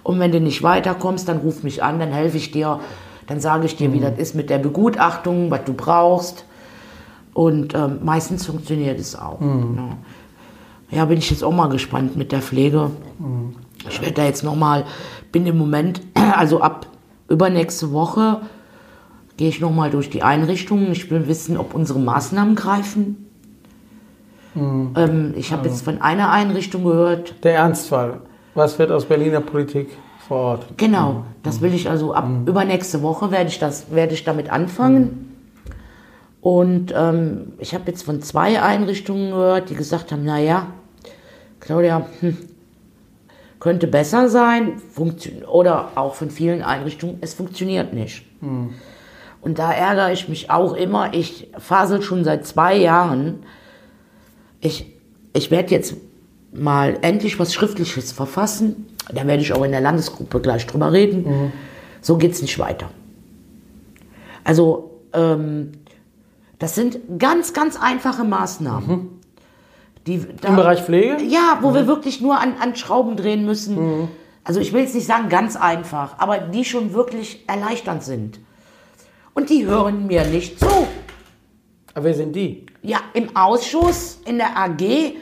[SPEAKER 1] Und wenn du nicht weiterkommst, dann ruf mich an, dann helfe ich dir. Dann sage ich dir, wie das ist mit der Begutachtung, was du brauchst. Und ähm, meistens funktioniert es auch. Ja. ja, bin ich jetzt auch mal gespannt mit der Pflege. Ich werde da jetzt noch mal, bin im Moment, also ab übernächste Woche gehe ich noch mal durch die Einrichtungen. Ich will wissen, ob unsere Maßnahmen greifen. Ähm, ich habe jetzt von einer Einrichtung gehört,
[SPEAKER 2] Der Ernstfall. Was wird aus Berliner Politik vor Ort?
[SPEAKER 1] Genau, das will ich also ab übernächste Woche werde ich das werde ich damit anfangen. Und ähm, ich habe jetzt von zwei Einrichtungen gehört, die gesagt haben, na ja, Claudia, hm, könnte besser sein, oder auch von vielen Einrichtungen, es funktioniert nicht. Und da ärgere ich mich auch immer. Ich fasel schon seit zwei Jahren. Ich, ich werde jetzt mal endlich was Schriftliches verfassen. Da werde ich auch in der Landesgruppe gleich drüber reden. So geht es nicht weiter. Also, ähm, das sind ganz, ganz einfache Maßnahmen. Die, da,
[SPEAKER 2] Im Bereich Pflege?
[SPEAKER 1] ja, wo wir wirklich nur an, an Schrauben drehen müssen. Also ich will jetzt nicht sagen ganz einfach, aber die schon wirklich erleichternd sind. Und die hören mir nicht zu.
[SPEAKER 2] Aber wer sind die?
[SPEAKER 1] Ja, im Ausschuss, in der AG,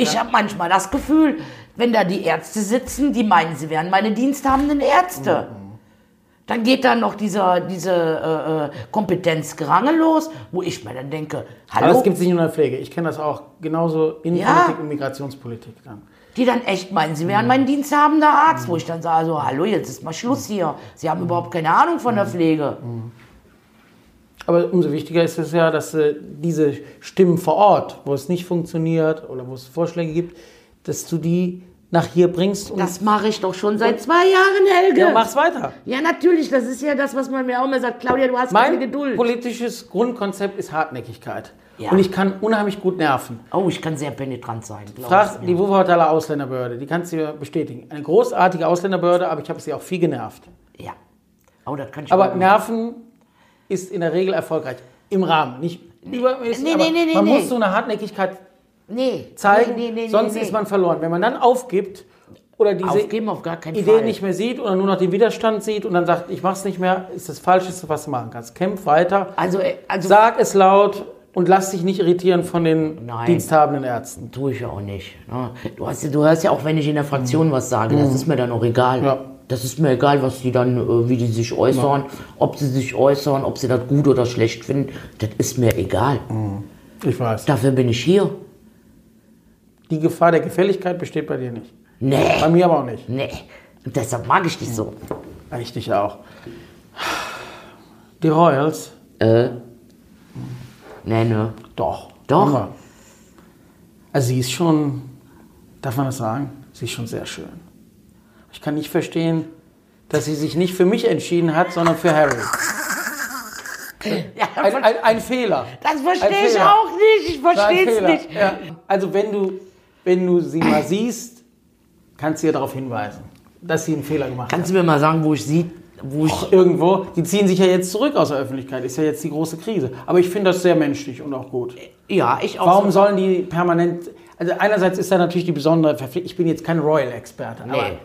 [SPEAKER 1] ich habe manchmal das Gefühl, wenn da die Ärzte sitzen, die meinen, sie wären meine diensthabenden Ärzte. Dann geht da noch dieser, diese äh, äh, Kompetenzgerangel los, wo ich mir dann denke,
[SPEAKER 2] Aber
[SPEAKER 1] hallo,
[SPEAKER 2] das gibt es nicht nur in der Pflege. Ich kenne das auch genauso Innenpolitik
[SPEAKER 1] Ja.
[SPEAKER 2] und Migrationspolitik dann.
[SPEAKER 1] die dann echt meinen, sie wären mein diensthabender Arzt, wo ich dann sage, so, hallo, jetzt ist mal Schluss hier. Sie haben überhaupt keine Ahnung von der Pflege.
[SPEAKER 2] Aber umso wichtiger ist es ja, dass äh, diese Stimmen vor Ort, wo es nicht funktioniert oder wo es Vorschläge gibt, dass du die nach hier bringst
[SPEAKER 1] Das mache ich doch schon seit zwei Jahren, Helge.
[SPEAKER 2] ja, mach's weiter.
[SPEAKER 1] Ja, natürlich, das ist ja das, was man mir auch immer sagt. Claudia, du hast keine
[SPEAKER 2] Mein
[SPEAKER 1] Geduld.
[SPEAKER 2] politisches Grundkonzept ist Hartnäckigkeit.
[SPEAKER 1] Ja.
[SPEAKER 2] Und ich kann unheimlich gut nerven.
[SPEAKER 1] Oh, ich kann sehr penetrant sein,
[SPEAKER 2] Frag die Wuppertaler Ausländerbehörde, die kannst du dir bestätigen. Eine großartige Ausländerbehörde, aber ich habe sie auch viel genervt.
[SPEAKER 1] Ja. Oh, das kann ich
[SPEAKER 2] Aber Nerven ist in der Regel erfolgreich. Im Rahmen, nicht übermäßig.
[SPEAKER 1] Nee, nee, nee,
[SPEAKER 2] man muss so eine Hartnäckigkeit zeigen, sonst ist man verloren. Wenn man dann aufgibt oder diese
[SPEAKER 1] Aufgeben auf gar keinen
[SPEAKER 2] Idee
[SPEAKER 1] Fall.
[SPEAKER 2] nicht mehr sieht oder nur noch den Widerstand sieht und dann sagt, ich mach's nicht mehr, ist das Falscheste, was du machen kannst. Kämpf weiter,
[SPEAKER 1] Also, äh, also
[SPEAKER 2] sag es laut und lass dich nicht irritieren von den
[SPEAKER 1] Nein.
[SPEAKER 2] diensthabenden Ärzten.
[SPEAKER 1] tue ich ja auch nicht. ne? Du, hast, du hörst ja auch, wenn ich in der Fraktion was sage, das ist mir dann auch egal.
[SPEAKER 2] Mhm. Ja.
[SPEAKER 1] Das ist mir egal, was die dann, äh, wie die sich äußern, ob sie sich äußern, ob sie das gut oder schlecht finden. Das ist mir egal.
[SPEAKER 2] Ich weiß.
[SPEAKER 1] Dafür bin ich hier.
[SPEAKER 2] Die Gefahr der Gefälligkeit besteht bei dir nicht.
[SPEAKER 1] Nee,
[SPEAKER 2] Bei mir aber auch nicht.
[SPEAKER 1] nee. Und deshalb mag ich dich so.
[SPEAKER 2] Ich dich auch. Die Royals?
[SPEAKER 1] Äh. Nee, ne.
[SPEAKER 2] Doch.
[SPEAKER 1] Doch?
[SPEAKER 2] Immer. Also sie ist schon, darf man das sagen? Sie ist schon sehr schön. Ich kann nicht verstehen, dass sie sich nicht für mich entschieden hat, sondern für Harry.
[SPEAKER 1] Ja,
[SPEAKER 2] Ein, ein, ein Fehler.
[SPEAKER 1] das verstehe ich
[SPEAKER 2] Fehler.
[SPEAKER 1] auch nicht. Ich verstehe es nicht.
[SPEAKER 2] Ja. Also wenn du, wenn du sie mal siehst, kannst du ihr darauf hinweisen, dass sie einen Fehler gemacht hat.
[SPEAKER 1] Kannst du mir mal sagen, wo ich sie, wo ich.
[SPEAKER 2] Irgendwo, die ziehen sich ja jetzt zurück aus der Öffentlichkeit, ist ja jetzt die große Krise. Aber ich finde das sehr menschlich und auch gut.
[SPEAKER 1] Ja, ich auch.
[SPEAKER 2] Warum
[SPEAKER 1] so.
[SPEAKER 2] sollen die permanent. Also einerseits ist da natürlich die besondere Verpflichtung, ich bin jetzt kein Royal-Experte, aber
[SPEAKER 1] Nee.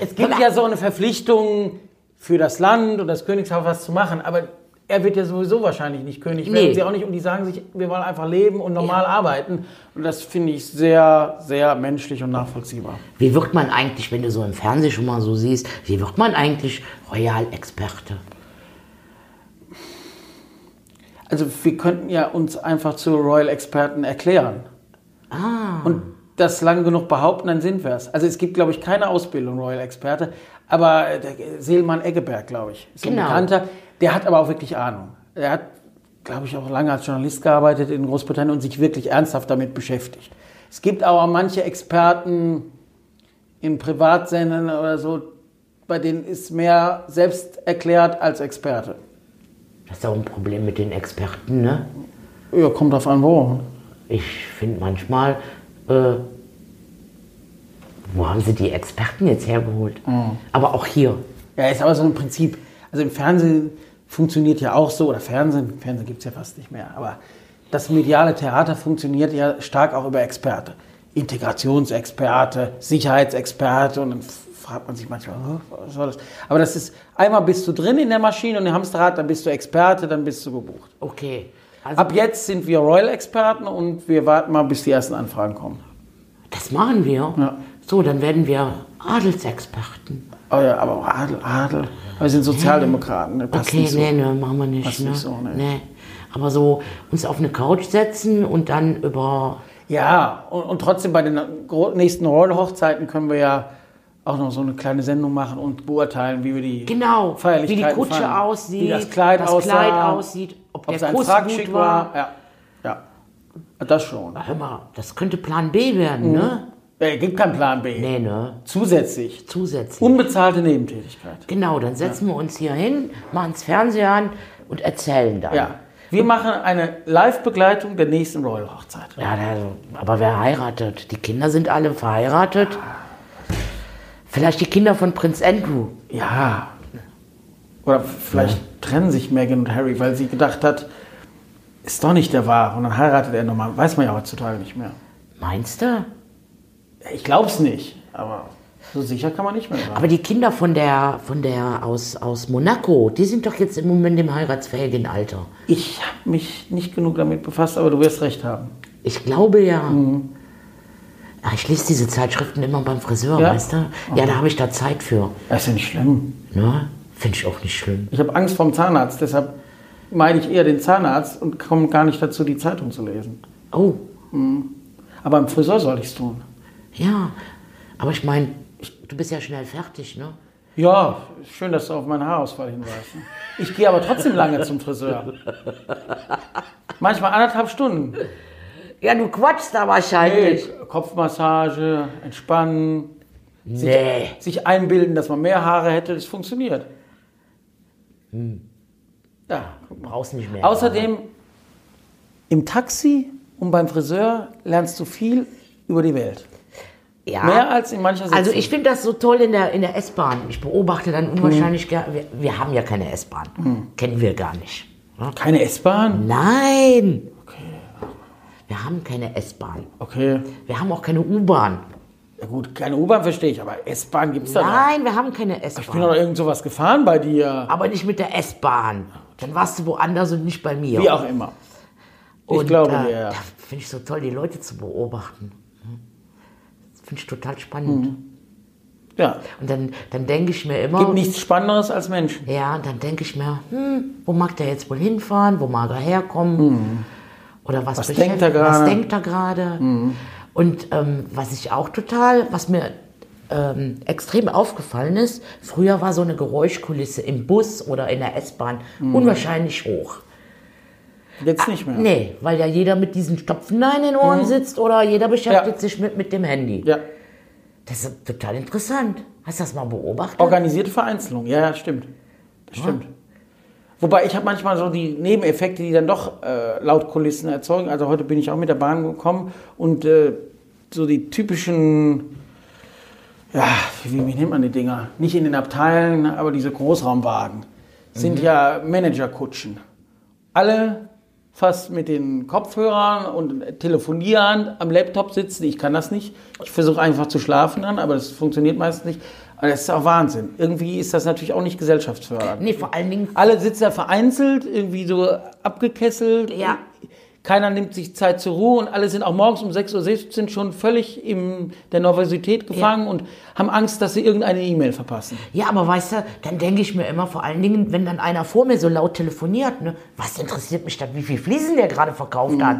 [SPEAKER 2] Es gibt ja so eine Verpflichtung für das Land und das Königshaus was zu machen, aber er wird ja sowieso wahrscheinlich nicht König werden,
[SPEAKER 1] Nee.
[SPEAKER 2] sie auch nicht und die sagen sich, wir wollen einfach leben und normal arbeiten und das finde ich sehr, sehr menschlich und nachvollziehbar.
[SPEAKER 1] Wie wird man eigentlich, wenn du so im Fernsehen schon mal so siehst, wie wird man eigentlich Royal-Experte?
[SPEAKER 2] Also wir könnten ja uns einfach zu Royal-Experten erklären.
[SPEAKER 1] Ah.
[SPEAKER 2] Und das lang genug behaupten, dann sind wir es. Also es gibt, glaube ich, keine Ausbildung Royal-Experte, aber äh, der Seelmann Eggeberg, glaube ich, ist
[SPEAKER 1] Genau.
[SPEAKER 2] ein Bekannter. Der hat aber auch wirklich Ahnung. Er hat, glaube ich, auch lange als Journalist gearbeitet in Großbritannien und sich wirklich ernsthaft damit beschäftigt. Es gibt aber manche Experten in Privatsendern oder so, bei denen ist mehr selbst erklärt als Experte.
[SPEAKER 1] Das ist auch ein Problem mit den Experten, ne?
[SPEAKER 2] Ja, kommt drauf an, wo.
[SPEAKER 1] Ich finde manchmal, äh, wo haben sie die Experten jetzt hergeholt? Aber auch hier.
[SPEAKER 2] Ja, ist aber so ein Prinzip. Also im Fernsehen funktioniert ja auch so, oder Fernsehen, Fernsehen gibt es ja fast nicht mehr, aber das mediale Theater funktioniert ja stark auch über Experte. Integrationsexperte, Sicherheitsexperte und dann fragt man sich manchmal, "Oh, was soll das? Aber das ist, einmal bist du drin in der Maschine und im Hamsterrad, dann bist du Experte, dann bist du gebucht.
[SPEAKER 1] Okay. Also,
[SPEAKER 2] Ab jetzt sind wir Royal-Experten und wir warten mal, bis die ersten Anfragen kommen.
[SPEAKER 1] das machen wir.
[SPEAKER 2] Ja.
[SPEAKER 1] So, dann werden wir Adelsexperten.
[SPEAKER 2] Oh ja, aber Adel, Adel, wir sind Sozialdemokraten, ne? passt
[SPEAKER 1] okay,
[SPEAKER 2] nicht so.
[SPEAKER 1] nee, ne, machen wir nicht.
[SPEAKER 2] Passt
[SPEAKER 1] ne?
[SPEAKER 2] nicht so, ne.
[SPEAKER 1] nee. Aber so uns auf eine Couch setzen und dann über.
[SPEAKER 2] Ja, und, und trotzdem bei den nächsten Royal-Hochzeiten können wir ja auch noch so eine kleine Sendung machen und beurteilen, wie wir die
[SPEAKER 1] Genau, wie die
[SPEAKER 2] Feierlichkeiten
[SPEAKER 1] Kutsche
[SPEAKER 2] fanden.
[SPEAKER 1] aussieht,
[SPEAKER 2] wie das Kleid
[SPEAKER 1] das
[SPEAKER 2] aussah,
[SPEAKER 1] Kleid aussieht, ob,
[SPEAKER 2] ob
[SPEAKER 1] der
[SPEAKER 2] sein
[SPEAKER 1] Kuss
[SPEAKER 2] Frack
[SPEAKER 1] gut war.
[SPEAKER 2] war. Ja, ja, das schon.
[SPEAKER 1] Hör mal, das könnte Plan B werden, ne?
[SPEAKER 2] Es gibt keinen Plan B.
[SPEAKER 1] Nee, ne?
[SPEAKER 2] Zusätzlich.
[SPEAKER 1] Zusätzlich.
[SPEAKER 2] Unbezahlte Nebentätigkeit.
[SPEAKER 1] genau, dann setzen wir uns hier hin, machen das Fernseher an und erzählen dann.
[SPEAKER 2] Ja. Wir machen eine Live-Begleitung der nächsten Royal-Hochzeit.
[SPEAKER 1] Ja, da, aber wer heiratet? Die Kinder sind alle verheiratet. Vielleicht die Kinder von Prinz Andrew.
[SPEAKER 2] Ja. Oder vielleicht trennen sich Meghan und Harry, weil sie gedacht hat, ist doch nicht der Wahre. Und dann heiratet er nochmal. Weiß man ja heutzutage nicht mehr.
[SPEAKER 1] Meinst du?
[SPEAKER 2] Ich glaub's nicht, aber so sicher kann man nicht mehr sein.
[SPEAKER 1] Aber die Kinder von der, von der aus, aus Monaco, die sind doch jetzt im Moment im heiratsfähigen Alter.
[SPEAKER 2] Ich habe mich nicht genug damit befasst, aber du wirst recht haben.
[SPEAKER 1] Ich glaube ja.
[SPEAKER 2] Mhm.
[SPEAKER 1] ja ich lese diese Zeitschriften immer beim Friseur,
[SPEAKER 2] Ja?
[SPEAKER 1] weißt du? Ja, da habe ich da Zeit für.
[SPEAKER 2] Das ist ja nicht schlimm.
[SPEAKER 1] Ne? Finde ich auch nicht schlimm.
[SPEAKER 2] Ich habe Angst vorm Zahnarzt, deshalb meide ich eher den Zahnarzt und komme gar nicht dazu, die Zeitung zu lesen.
[SPEAKER 1] Oh,
[SPEAKER 2] Aber im Friseur soll ich's tun.
[SPEAKER 1] ja. Aber ich meine, du bist ja schnell fertig, ne?
[SPEAKER 2] Ja, schön, dass du auf meinen Haarausfall hinweist. Ich gehe aber trotzdem lange zum Friseur. Manchmal anderthalb Stunden.
[SPEAKER 1] Ja, du quatschst da wahrscheinlich.
[SPEAKER 2] Kopfmassage, entspannen,
[SPEAKER 1] Nee.
[SPEAKER 2] sich einbilden, dass man mehr Haare hätte, das funktioniert. Ja.
[SPEAKER 1] Brauchst nicht mehr.
[SPEAKER 2] Außerdem im Taxi und beim Friseur lernst du viel über die Welt.
[SPEAKER 1] ja.
[SPEAKER 2] Mehr als in mancher Sitzung.
[SPEAKER 1] Also ich finde das so toll in der, in der S-Bahn. Ich beobachte dann unwahrscheinlich gern. Wir, wir haben ja keine S-Bahn. Kennen wir gar nicht. ne?
[SPEAKER 2] Keine S-Bahn?
[SPEAKER 1] Nein. Wir haben keine S-Bahn.
[SPEAKER 2] Okay.
[SPEAKER 1] Wir haben auch keine U-Bahn.
[SPEAKER 2] Ja gut, keine U-Bahn verstehe ich, aber S-Bahn gibt es da noch.
[SPEAKER 1] Nein, wir haben keine
[SPEAKER 2] Ich bin
[SPEAKER 1] S-Bahn.
[SPEAKER 2] doch irgend sowas gefahren bei dir.
[SPEAKER 1] Aber nicht mit der S-Bahn. Dann warst du woanders und nicht bei mir.
[SPEAKER 2] Wie auch immer. Ich
[SPEAKER 1] Und,
[SPEAKER 2] glaube
[SPEAKER 1] äh,
[SPEAKER 2] ja.
[SPEAKER 1] Da finde ich so toll, die Leute zu beobachten. Finde ich total spannend.
[SPEAKER 2] Ja.
[SPEAKER 1] Und dann, dann denke ich mir immer.
[SPEAKER 2] Gibt nichts Spannenderes als Menschen.
[SPEAKER 1] Ja, und dann denke ich mir, hm, wo mag der jetzt wohl hinfahren? Wo mag er herkommen? Oder was,
[SPEAKER 2] Was denkt er gerade?
[SPEAKER 1] Was denkt er gerade? Und ähm, was ich auch total, was mir ähm, extrem aufgefallen ist, früher war so eine Geräuschkulisse im Bus oder in der S-Bahn unwahrscheinlich hoch.
[SPEAKER 2] Jetzt nicht mehr.
[SPEAKER 1] Nee, weil ja jeder mit diesen Stopfen in den Ohren sitzt oder jeder beschäftigt
[SPEAKER 2] Ja.
[SPEAKER 1] sich mit, mit dem Handy.
[SPEAKER 2] Ja.
[SPEAKER 1] Das ist total interessant. Hast du das mal beobachtet?
[SPEAKER 2] Organisierte Vereinzelung, ja, ja, stimmt. Das stimmt. Wobei ich habe manchmal so die Nebeneffekte, die dann doch äh, laut Kulissen erzeugen. Also heute bin ich auch mit der Bahn gekommen und äh, so die typischen, ja, wie, wie nennt man die Dinger? Nicht in den Abteilen, aber diese Großraumwagen sind ja Managerkutschen. Alle fast mit den Kopfhörern und telefonieren, am Laptop sitzen. Ich kann das nicht. Ich versuche einfach zu schlafen dann, aber das funktioniert meistens nicht. Aber das ist auch Wahnsinn. Irgendwie ist das natürlich auch nicht gesellschaftsfördernd.
[SPEAKER 1] Nee, vor allen Dingen,
[SPEAKER 2] Alle sitzen da vereinzelt, irgendwie so abgekesselt.
[SPEAKER 1] Ja.
[SPEAKER 2] Keiner nimmt sich Zeit zur Ruhe und alle sind auch morgens um 6.17 Uhr schon völlig in der Nervosität gefangen und haben Angst, dass sie irgendeine E-Mail verpassen.
[SPEAKER 1] ja, aber weißt du, dann denke ich mir immer, vor allen Dingen, wenn dann einer vor mir so laut telefoniert, ne, was interessiert mich dann, wie viel Fliesen der gerade verkauft
[SPEAKER 2] Mhm.
[SPEAKER 1] hat?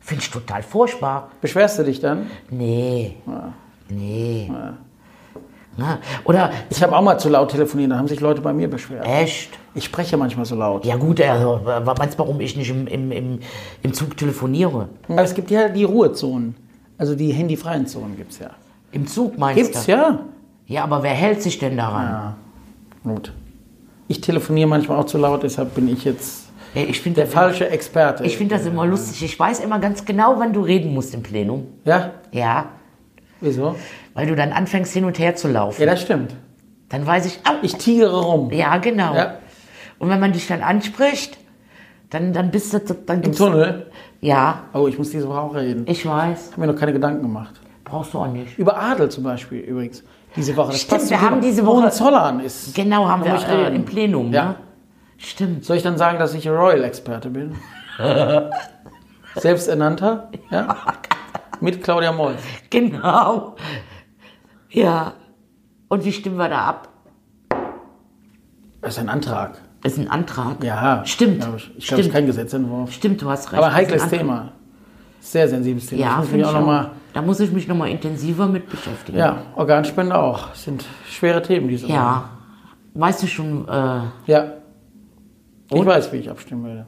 [SPEAKER 1] Finde ich total furchtbar.
[SPEAKER 2] Beschwerst du dich dann?
[SPEAKER 1] Nee. Nee. Na, oder,
[SPEAKER 2] Ich habe auch mal zu laut telefoniert, da haben sich Leute bei mir beschwert.
[SPEAKER 1] echt?
[SPEAKER 2] Ich spreche manchmal so laut.
[SPEAKER 1] Ja gut, also, meinst du, warum ich nicht im, im, im, im Zug telefoniere?
[SPEAKER 2] Aber es gibt ja die Ruhezonen. Also die handyfreien Zonen gibt es ja.
[SPEAKER 1] Im Zug meinst
[SPEAKER 2] Gibt's,
[SPEAKER 1] du?
[SPEAKER 2] ja.
[SPEAKER 1] Ja, aber wer hält sich denn daran?
[SPEAKER 2] Ja. Gut. Ich telefoniere manchmal auch zu laut, deshalb bin ich jetzt
[SPEAKER 1] Ey, ich finde
[SPEAKER 2] der falsche Experte.
[SPEAKER 1] ich find das immer lustig. Ich weiß immer ganz genau, wann du reden musst im Plenum.
[SPEAKER 2] Ja?
[SPEAKER 1] Ja,
[SPEAKER 2] Wieso?
[SPEAKER 1] Weil du dann anfängst hin und her zu laufen.
[SPEAKER 2] Ja, das stimmt.
[SPEAKER 1] Dann weiß ich, au,
[SPEAKER 2] Ich tigere rum.
[SPEAKER 1] ja genau.
[SPEAKER 2] Ja.
[SPEAKER 1] Und wenn man dich dann anspricht, dann, dann bist du, dann
[SPEAKER 2] Im Tunnel.
[SPEAKER 1] Ja,
[SPEAKER 2] Oh, ich muss diese Woche auch reden. Ich
[SPEAKER 1] ich weiß.
[SPEAKER 2] habe mir noch keine Gedanken gemacht.
[SPEAKER 1] Brauchst du auch nicht.
[SPEAKER 2] Über Adel zum Beispiel übrigens. Diese Woche. Das
[SPEAKER 1] Stimmt, wir haben diese Woche-
[SPEAKER 2] Hohenzollern ist.
[SPEAKER 1] Genau, haben wir
[SPEAKER 2] ich
[SPEAKER 1] äh, im Plenum,
[SPEAKER 2] Ja.
[SPEAKER 1] ne? Stimmt.
[SPEAKER 2] Soll ich dann sagen, dass ich Royal-Experte bin? Selbsternannter? Ja? Mit Claudia Moll.
[SPEAKER 1] Genau. Ja. Und wie stimmen wir da ab?
[SPEAKER 2] Das ist ein Antrag.
[SPEAKER 1] Ist ein Antrag.
[SPEAKER 2] Ja.
[SPEAKER 1] Stimmt.
[SPEAKER 2] glaub Ich, ich glaube, es ist
[SPEAKER 1] Stimmt.
[SPEAKER 2] kein Gesetzentwurf.
[SPEAKER 1] Stimmt, du hast recht.
[SPEAKER 2] Aber heikles. Thema. Sehr sensibles Thema.
[SPEAKER 1] Ja,
[SPEAKER 2] ich
[SPEAKER 1] finde ich
[SPEAKER 2] auch
[SPEAKER 1] auch.
[SPEAKER 2] nochmal.
[SPEAKER 1] Da muss ich mich nochmal intensiver mit beschäftigen.
[SPEAKER 2] Ja, Organspende auch. Das sind schwere Themen, diese.
[SPEAKER 1] Ja. Weißt du schon, äh,
[SPEAKER 2] Ja. Ich
[SPEAKER 1] Und?
[SPEAKER 2] weiß, wie ich abstimmen werde.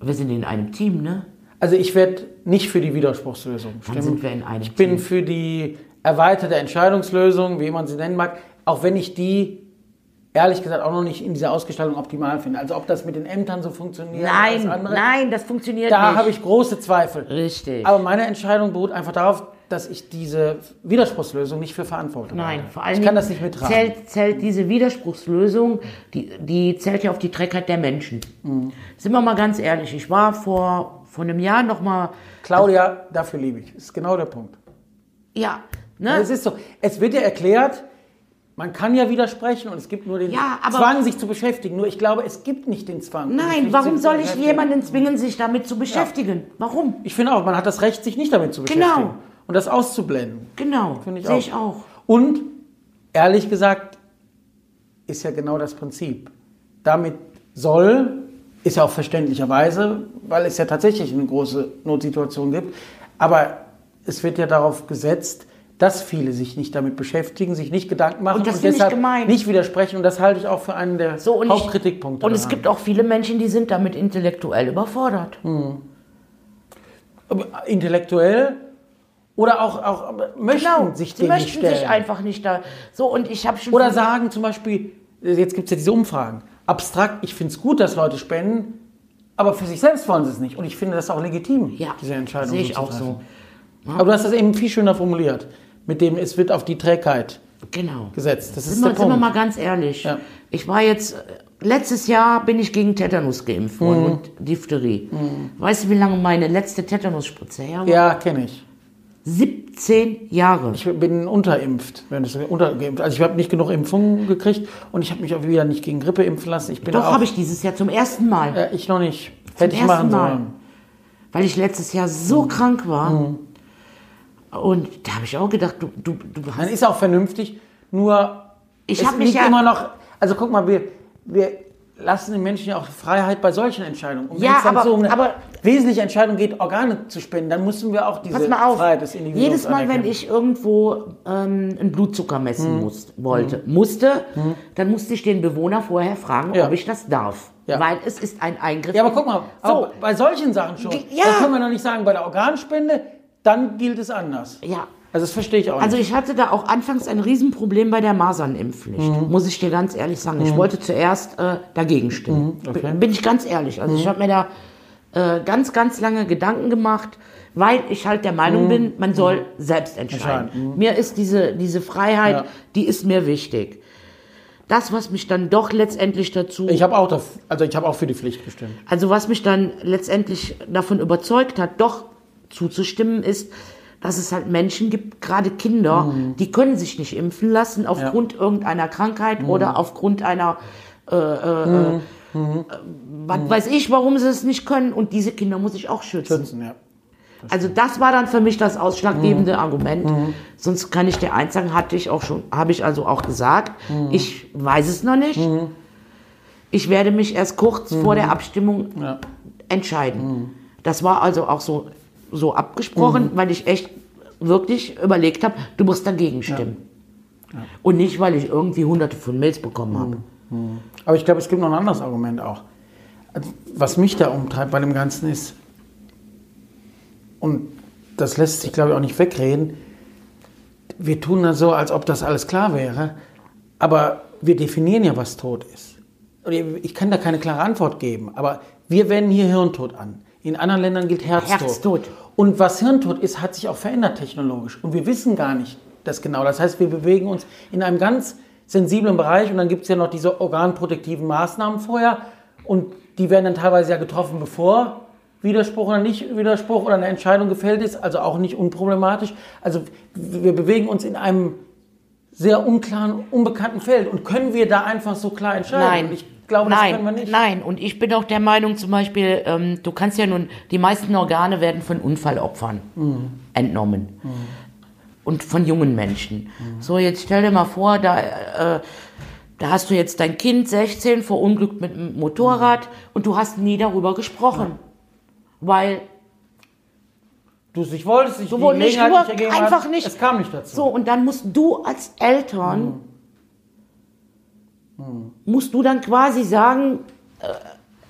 [SPEAKER 1] wir sind in einem Team, ne?
[SPEAKER 2] Also ich werde nicht für die Widerspruchslösung
[SPEAKER 1] Dann
[SPEAKER 2] stimmen.
[SPEAKER 1] sind wir in einem
[SPEAKER 2] ich bin
[SPEAKER 1] Team.
[SPEAKER 2] für die erweiterte Entscheidungslösung, wie man sie nennen mag, auch wenn ich die ehrlich gesagt auch noch nicht in dieser Ausgestaltung optimal finde. Also ob das mit den Ämtern so funktioniert.
[SPEAKER 1] Nein,
[SPEAKER 2] oder das andere,
[SPEAKER 1] nein, das funktioniert
[SPEAKER 2] Da
[SPEAKER 1] nicht.
[SPEAKER 2] habe ich große Zweifel.
[SPEAKER 1] Richtig.
[SPEAKER 2] Aber meine Entscheidung beruht einfach darauf, dass ich diese Widerspruchslösung nicht für verantwortlich
[SPEAKER 1] Nein, vor allem
[SPEAKER 2] Ich kann das nicht mittragen.
[SPEAKER 1] Zählt, zählt diese Widerspruchslösung, die, die zählt ja auf die Trägheit der Menschen.
[SPEAKER 2] Mhm.
[SPEAKER 1] Sind wir mal ganz ehrlich, ich war vor, vor einem Jahr noch mal,
[SPEAKER 2] Claudia, dafür liebe ich. Das ist genau der Punkt.
[SPEAKER 1] Ja, ne?
[SPEAKER 2] Es ist so, es wird ja erklärt, man kann ja widersprechen und es gibt nur den
[SPEAKER 1] Ja,
[SPEAKER 2] Zwang, sich zu beschäftigen. Nur ich glaube, es gibt nicht den Zwang.
[SPEAKER 1] Nein, warum soll ich jemanden zwingen, sich damit zu beschäftigen? Warum?
[SPEAKER 2] Ich finde auch, man hat das Recht, sich nicht damit zu
[SPEAKER 1] Genau.
[SPEAKER 2] beschäftigen. Und das auszublenden.
[SPEAKER 1] Genau,
[SPEAKER 2] Finde ich
[SPEAKER 1] sehe ich auch.
[SPEAKER 2] Und ehrlich gesagt, ist ja genau das Prinzip. Damit soll, ist ja auch verständlicherweise, weil es ja tatsächlich eine große Notsituation gibt, aber es wird ja darauf gesetzt, dass viele sich nicht damit beschäftigen, sich nicht Gedanken machen
[SPEAKER 1] Und ich
[SPEAKER 2] deshalb nicht widersprechen. Und das halte ich auch für einen der
[SPEAKER 1] So, und ich-
[SPEAKER 2] Hauptkritikpunkte.
[SPEAKER 1] Und es
[SPEAKER 2] daran.
[SPEAKER 1] gibt auch viele Menschen, die sind damit intellektuell überfordert.
[SPEAKER 2] Aber intellektuell oder auch, auch möchten
[SPEAKER 1] Genau,
[SPEAKER 2] sich
[SPEAKER 1] sie
[SPEAKER 2] dem
[SPEAKER 1] möchten
[SPEAKER 2] nicht stellen.
[SPEAKER 1] sich einfach nicht da. So, und ich habe schon.
[SPEAKER 2] Oder sagen zum Beispiel, jetzt gibt es ja diese Umfragen, abstrakt, ich finde es gut, dass Leute spenden, aber für sich selbst wollen sie es nicht. Und ich finde das auch legitim,
[SPEAKER 1] Ja,
[SPEAKER 2] diese Entscheidung.
[SPEAKER 1] sehe ich auch so.
[SPEAKER 2] treffen. Aber du hast das eben viel schöner formuliert, mit dem es wird auf die Trägheit
[SPEAKER 1] Genau.
[SPEAKER 2] gesetzt. Das ist
[SPEAKER 1] Sind wir,
[SPEAKER 2] der
[SPEAKER 1] sind wir
[SPEAKER 2] Punkt.
[SPEAKER 1] mal ganz ehrlich.
[SPEAKER 2] Ja.
[SPEAKER 1] Ich war jetzt, äh, letztes Jahr bin ich gegen Tetanus geimpft worden
[SPEAKER 2] Mhm.
[SPEAKER 1] und Diphtherie. Weißt du, wie lange meine letzte Tetanusspritze her war?
[SPEAKER 2] ja, kenne ich.
[SPEAKER 1] 17 Jahre.
[SPEAKER 2] Ich bin unterimpft. Untergeimpft. Also ich habe nicht genug Impfungen gekriegt und ich habe mich auch wieder nicht gegen Grippe impfen lassen. Ich bin
[SPEAKER 1] Doch, habe ich dieses Jahr zum ersten Mal.
[SPEAKER 2] Äh, ich noch nicht. Hätte ich machen
[SPEAKER 1] Mal.
[SPEAKER 2] sollen.
[SPEAKER 1] Weil ich letztes Jahr so
[SPEAKER 2] Mhm.
[SPEAKER 1] krank war. Und da habe ich auch gedacht, du, du, du
[SPEAKER 2] Dann
[SPEAKER 1] hast.
[SPEAKER 2] ist auch vernünftig, nur
[SPEAKER 1] Ich
[SPEAKER 2] es
[SPEAKER 1] hab mich ja-
[SPEAKER 2] immer noch, also guck mal, wir, wir lassen den Menschen ja auch Freiheit bei solchen Entscheidungen. Wenn
[SPEAKER 1] Ja, aber-
[SPEAKER 2] so um
[SPEAKER 1] aber-
[SPEAKER 2] wesentliche Entscheidung geht, Organe zu spenden, dann müssen wir auch diese
[SPEAKER 1] Pass mal auf,
[SPEAKER 2] Freiheit des Individuums
[SPEAKER 1] jedes Mal, wenn
[SPEAKER 2] anerkennen.
[SPEAKER 1] ich irgendwo ähm, einen Blutzucker messen muss, wollte, musste, dann musste ich den Bewohner vorher fragen,
[SPEAKER 2] Ja.
[SPEAKER 1] ob ich das darf.
[SPEAKER 2] Ja.
[SPEAKER 1] Weil es ist ein Eingriff.
[SPEAKER 2] Ja, aber guck mal,
[SPEAKER 1] So,
[SPEAKER 2] bei solchen Sachen schon,
[SPEAKER 1] Ja.
[SPEAKER 2] da können wir noch nicht sagen, bei der Organspende, dann gilt es anders.
[SPEAKER 1] ja.
[SPEAKER 2] Also das verstehe ich auch
[SPEAKER 1] Also
[SPEAKER 2] nicht.
[SPEAKER 1] ich hatte da auch anfangs ein Riesenproblem bei der Masernimpfpflicht,
[SPEAKER 2] Mhm.
[SPEAKER 1] muss ich dir ganz ehrlich sagen. Ich wollte zuerst äh, dagegen stimmen.
[SPEAKER 2] Mhm, okay. Mhm.
[SPEAKER 1] Bin ich ganz ehrlich. Also ich habe mir da äh, ganz, ganz lange Gedanken gemacht, weil ich halt der Meinung bin, man soll selbst entscheiden.
[SPEAKER 2] Mhm.
[SPEAKER 1] Mir ist diese, diese Freiheit,
[SPEAKER 2] Ja.
[SPEAKER 1] die ist mir wichtig. das, was mich dann doch letztendlich dazu,
[SPEAKER 2] Ich habe auch, also ich habe auch für die Pflicht gestimmt.
[SPEAKER 1] also was mich dann letztendlich davon überzeugt hat, doch zuzustimmen, ist, dass es halt Menschen gibt, gerade Kinder, die können sich nicht impfen lassen aufgrund irgendeiner Krankheit oder aufgrund einer, äh, äh, äh, was weiß ich, warum sie es nicht können. Und diese Kinder muss ich auch schützen.
[SPEAKER 2] Schützen, ja.
[SPEAKER 1] Also das war dann für mich das ausschlaggebende Argument. Sonst kann ich dir eins sagen, hatte ich auch schon, habe ich also auch gesagt. Ich weiß es noch nicht. Ich werde mich erst kurz vor der Abstimmung
[SPEAKER 2] Ja.
[SPEAKER 1] entscheiden. Das war also auch so, so abgesprochen, weil ich echt wirklich überlegt habe, du musst dagegen stimmen. Und nicht, weil ich irgendwie hunderte von Mails bekommen habe.
[SPEAKER 2] Aber ich glaube, es gibt noch ein anderes Argument auch. Also, was mich da umtreibt bei dem Ganzen ist, und das lässt sich, glaube ich, auch nicht wegreden, wir tun das so, als ob das alles klar wäre, aber wir definieren ja, was tot ist. Ich kann da keine klare Antwort geben, aber wir wenden hier Hirntod an. In anderen Ländern gilt Herztod.
[SPEAKER 1] Herztod.
[SPEAKER 2] Und was Hirntod ist, hat sich auch verändert technologisch. Und wir wissen gar nicht das genau. Das heißt, wir bewegen uns in einem ganz sensiblen Bereich und dann gibt es ja noch diese organprotektiven Maßnahmen vorher und die werden dann teilweise ja getroffen, bevor Widerspruch oder nicht Widerspruch oder eine Entscheidung gefällt ist, also auch nicht unproblematisch. Also wir bewegen uns in einem sehr unklaren, unbekannten Feld und können wir da einfach so klar entscheiden?
[SPEAKER 1] Nein,
[SPEAKER 2] ich glaube,
[SPEAKER 1] nein,
[SPEAKER 2] das können wir nicht.
[SPEAKER 1] nein. Und ich bin auch der Meinung, zum Beispiel, ähm, du kannst ja nun, die meisten Organe werden von Unfallopfern
[SPEAKER 2] Mhm.
[SPEAKER 1] entnommen. Und von jungen Menschen. So, jetzt stell dir mal vor, da, äh, da hast du jetzt dein Kind, 16, verunglückt mit dem Motorrad
[SPEAKER 2] Mhm.
[SPEAKER 1] und du hast nie darüber gesprochen. Weil
[SPEAKER 2] Du es nicht wolltest, ich
[SPEAKER 1] Du nicht, nur
[SPEAKER 2] ergeben
[SPEAKER 1] einfach
[SPEAKER 2] hat.
[SPEAKER 1] nicht.
[SPEAKER 2] Es kam nicht dazu.
[SPEAKER 1] So, und dann musst du als Eltern, musst du dann quasi sagen, äh,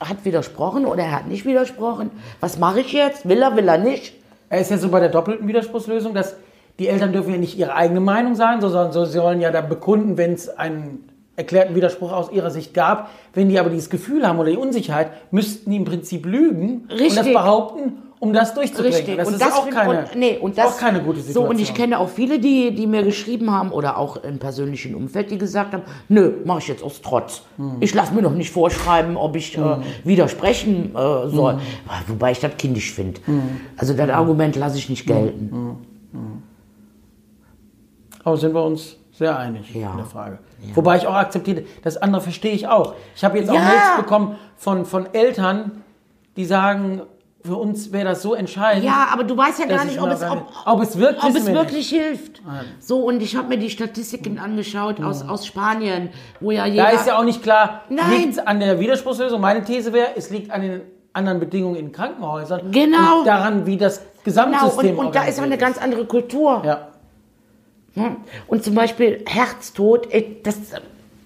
[SPEAKER 1] hat widersprochen oder er hat nicht widersprochen. Was mache ich jetzt? Will er, will er nicht?
[SPEAKER 2] Er ist ja so bei der doppelten Widerspruchslösung, dass die Eltern dürfen ja nicht ihre eigene Meinung sagen, sondern so, sie sollen ja dann bekunden, wenn es einen erklärten Widerspruch aus ihrer Sicht gab. Wenn die aber dieses Gefühl haben oder die Unsicherheit, müssten die im Prinzip lügen und das
[SPEAKER 1] Richtig.
[SPEAKER 2] behaupten, um das durchzubringen.
[SPEAKER 1] Richtig.
[SPEAKER 2] Das
[SPEAKER 1] und
[SPEAKER 2] ist
[SPEAKER 1] das
[SPEAKER 2] auch keine,
[SPEAKER 1] und, nee, und das,
[SPEAKER 2] auch keine gute
[SPEAKER 1] So,
[SPEAKER 2] Situation.
[SPEAKER 1] und ich kenne auch viele, die, die mir geschrieben haben oder auch im persönlichen Umfeld, die gesagt haben, nö, mache ich jetzt aus Trotz.
[SPEAKER 2] Hm.
[SPEAKER 1] Ich lasse mir noch nicht vorschreiben, ob ich äh, widersprechen äh, soll.
[SPEAKER 2] Hm.
[SPEAKER 1] Wobei ich das kindisch finde. Also das Argument lasse ich nicht gelten.
[SPEAKER 2] Aber sind wir uns sehr einig
[SPEAKER 1] Ja.
[SPEAKER 2] in der Frage. Wobei ich auch akzeptiere, das andere verstehe ich auch. Ich habe jetzt auch
[SPEAKER 1] Ja.
[SPEAKER 2] Mails bekommen von, von Eltern, die sagen, für uns wäre das so entscheidend.
[SPEAKER 1] Ja, aber du weißt ja gar
[SPEAKER 2] ich
[SPEAKER 1] nicht, ob es, ob,
[SPEAKER 2] ob es wirkt,
[SPEAKER 1] ob es
[SPEAKER 2] wir
[SPEAKER 1] wirklich hilft. So, und ich habe mir die Statistiken angeschaut aus, aus Spanien, wo ja jeder...
[SPEAKER 2] Da ist ja auch nicht klar, liegt an der Widerspruchslösung. Meine These wäre, es liegt an den anderen Bedingungen in Krankenhäusern.
[SPEAKER 1] Genau.
[SPEAKER 2] Und daran, wie das
[SPEAKER 1] genau,
[SPEAKER 2] Gesamtsystem
[SPEAKER 1] und, und da ist auch eine ganz andere Kultur.
[SPEAKER 2] Ja,
[SPEAKER 1] Hm? Und zum Beispiel Herztod, äh, das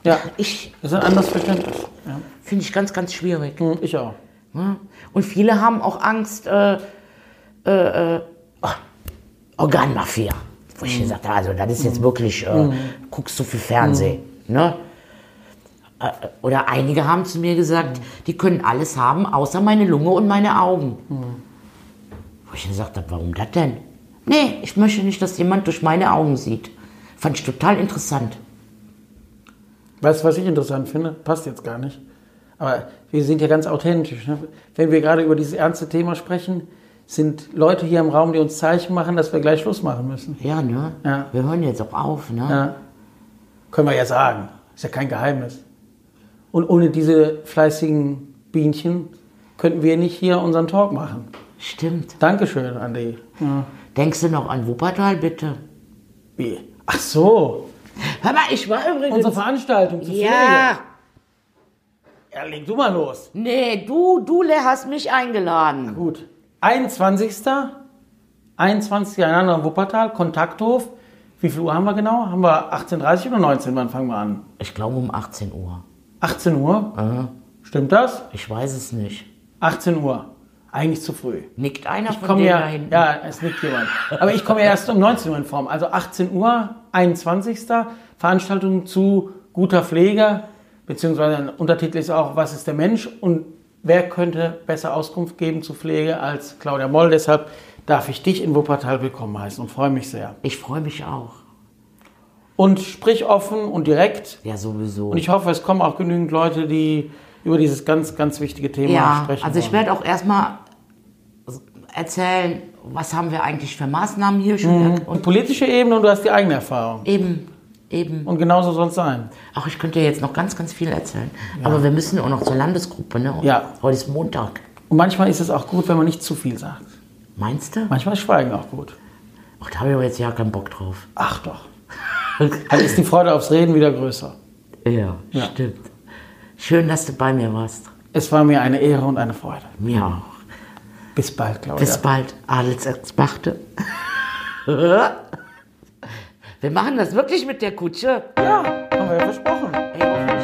[SPEAKER 2] ja.
[SPEAKER 1] ich
[SPEAKER 2] Das ist ein anderes Verständnis. Ja.
[SPEAKER 1] finde ich ganz, ganz schwierig.
[SPEAKER 2] Hm, Ich auch.
[SPEAKER 1] Ja? Und viele haben auch Angst, äh, äh, äh, oh, Organmafia. Wo ich gesagt habe, also das ist jetzt wirklich, äh, guckst du viel Fernsehen. Ne? Äh, Oder einige haben zu mir gesagt, die können alles haben, außer meine Lunge und meine Augen. Wo ich gesagt habe, warum das denn? Nee, ich möchte nicht, dass jemand durch meine Augen sieht. Fand ich total interessant.
[SPEAKER 2] Weißt du, was ich interessant finde? Passt jetzt gar nicht. Aber wir sind ja ganz authentisch. Ne? Wenn wir gerade über dieses ernste Thema sprechen, sind Leute hier im Raum, die uns Zeichen machen, dass wir gleich Schluss machen müssen.
[SPEAKER 1] Ja, ne?
[SPEAKER 2] Ja.
[SPEAKER 1] Wir hören jetzt auch auf, ne?
[SPEAKER 2] Ja. Können wir ja sagen. Ist ja kein Geheimnis. Und ohne diese fleißigen Bienchen könnten wir nicht hier unseren Talk machen.
[SPEAKER 1] Stimmt.
[SPEAKER 2] Dankeschön, Andi. Ja.
[SPEAKER 1] Denkst du noch an Wuppertal, bitte?
[SPEAKER 2] Wie? Ach so.
[SPEAKER 1] Hör mal, ich war übrigens.
[SPEAKER 2] Unsere Veranstaltung zu
[SPEAKER 1] ja.
[SPEAKER 2] Pflege. Ja, leg du mal los.
[SPEAKER 1] Nee, du, du Le, hast mich eingeladen.
[SPEAKER 2] Gut. 21. 21. einander in Wuppertal, Kontakthof. Wie viel Uhr haben wir genau? Haben wir 18.30 oder 19? Wann fangen wir an?
[SPEAKER 1] Ich glaube um 18 Uhr.
[SPEAKER 2] 18 Uhr?
[SPEAKER 1] Aha.
[SPEAKER 2] Stimmt das?
[SPEAKER 1] Ich weiß es nicht.
[SPEAKER 2] 18 Uhr. Eigentlich zu früh.
[SPEAKER 1] Nickt einer
[SPEAKER 2] Ich
[SPEAKER 1] von denen
[SPEAKER 2] ja,
[SPEAKER 1] da hinten?
[SPEAKER 2] ja, es nickt jemand. Aber ich komme ja erst um 19 Uhr in Form. Also 18 Uhr, 21. Veranstaltung zu guter Pflege, beziehungsweise ein Untertitel ist auch, was ist der Mensch und wer könnte besser Auskunft geben zu Pflege als Claudia Moll. Deshalb darf ich dich in Wuppertal willkommen heißen und freue mich sehr.
[SPEAKER 1] Ich freue mich auch.
[SPEAKER 2] und sprich offen und direkt.
[SPEAKER 1] Ja, sowieso.
[SPEAKER 2] Und ich hoffe, es kommen auch genügend Leute, die über dieses ganz, ganz wichtige Thema
[SPEAKER 1] ja,
[SPEAKER 2] sprechen.
[SPEAKER 1] also ich werde auch erstmal erzählen, was haben wir eigentlich für Maßnahmen hier schon.
[SPEAKER 2] Und
[SPEAKER 1] Und
[SPEAKER 2] politische Ebene und du hast die eigene Erfahrung.
[SPEAKER 1] eben, eben.
[SPEAKER 2] Und genauso soll es sein.
[SPEAKER 1] Ach, ich könnte jetzt noch ganz, ganz viel erzählen. Aber wir müssen auch noch zur Landesgruppe, ne?
[SPEAKER 2] Ja.
[SPEAKER 1] Heute ist Montag.
[SPEAKER 2] Und manchmal ist es auch gut, wenn man nicht zu viel sagt.
[SPEAKER 1] Meinst du?
[SPEAKER 2] Manchmal ist Schweigen auch gut.
[SPEAKER 1] Ach, da habe ich aber jetzt ja keinen Bock drauf.
[SPEAKER 2] Ach doch. Dann ist die Freude aufs Reden wieder größer.
[SPEAKER 1] Ja,
[SPEAKER 2] Ja.
[SPEAKER 1] stimmt. Schön, dass du bei mir warst.
[SPEAKER 2] Es war mir eine Ehre und eine Freude.
[SPEAKER 1] Mir auch.
[SPEAKER 2] Bis bald, Claudia.
[SPEAKER 1] Bis bald, Adelsexpachte. wir machen das wirklich mit der Kutsche.
[SPEAKER 2] Ja, haben wir ja versprochen.
[SPEAKER 1] Ey,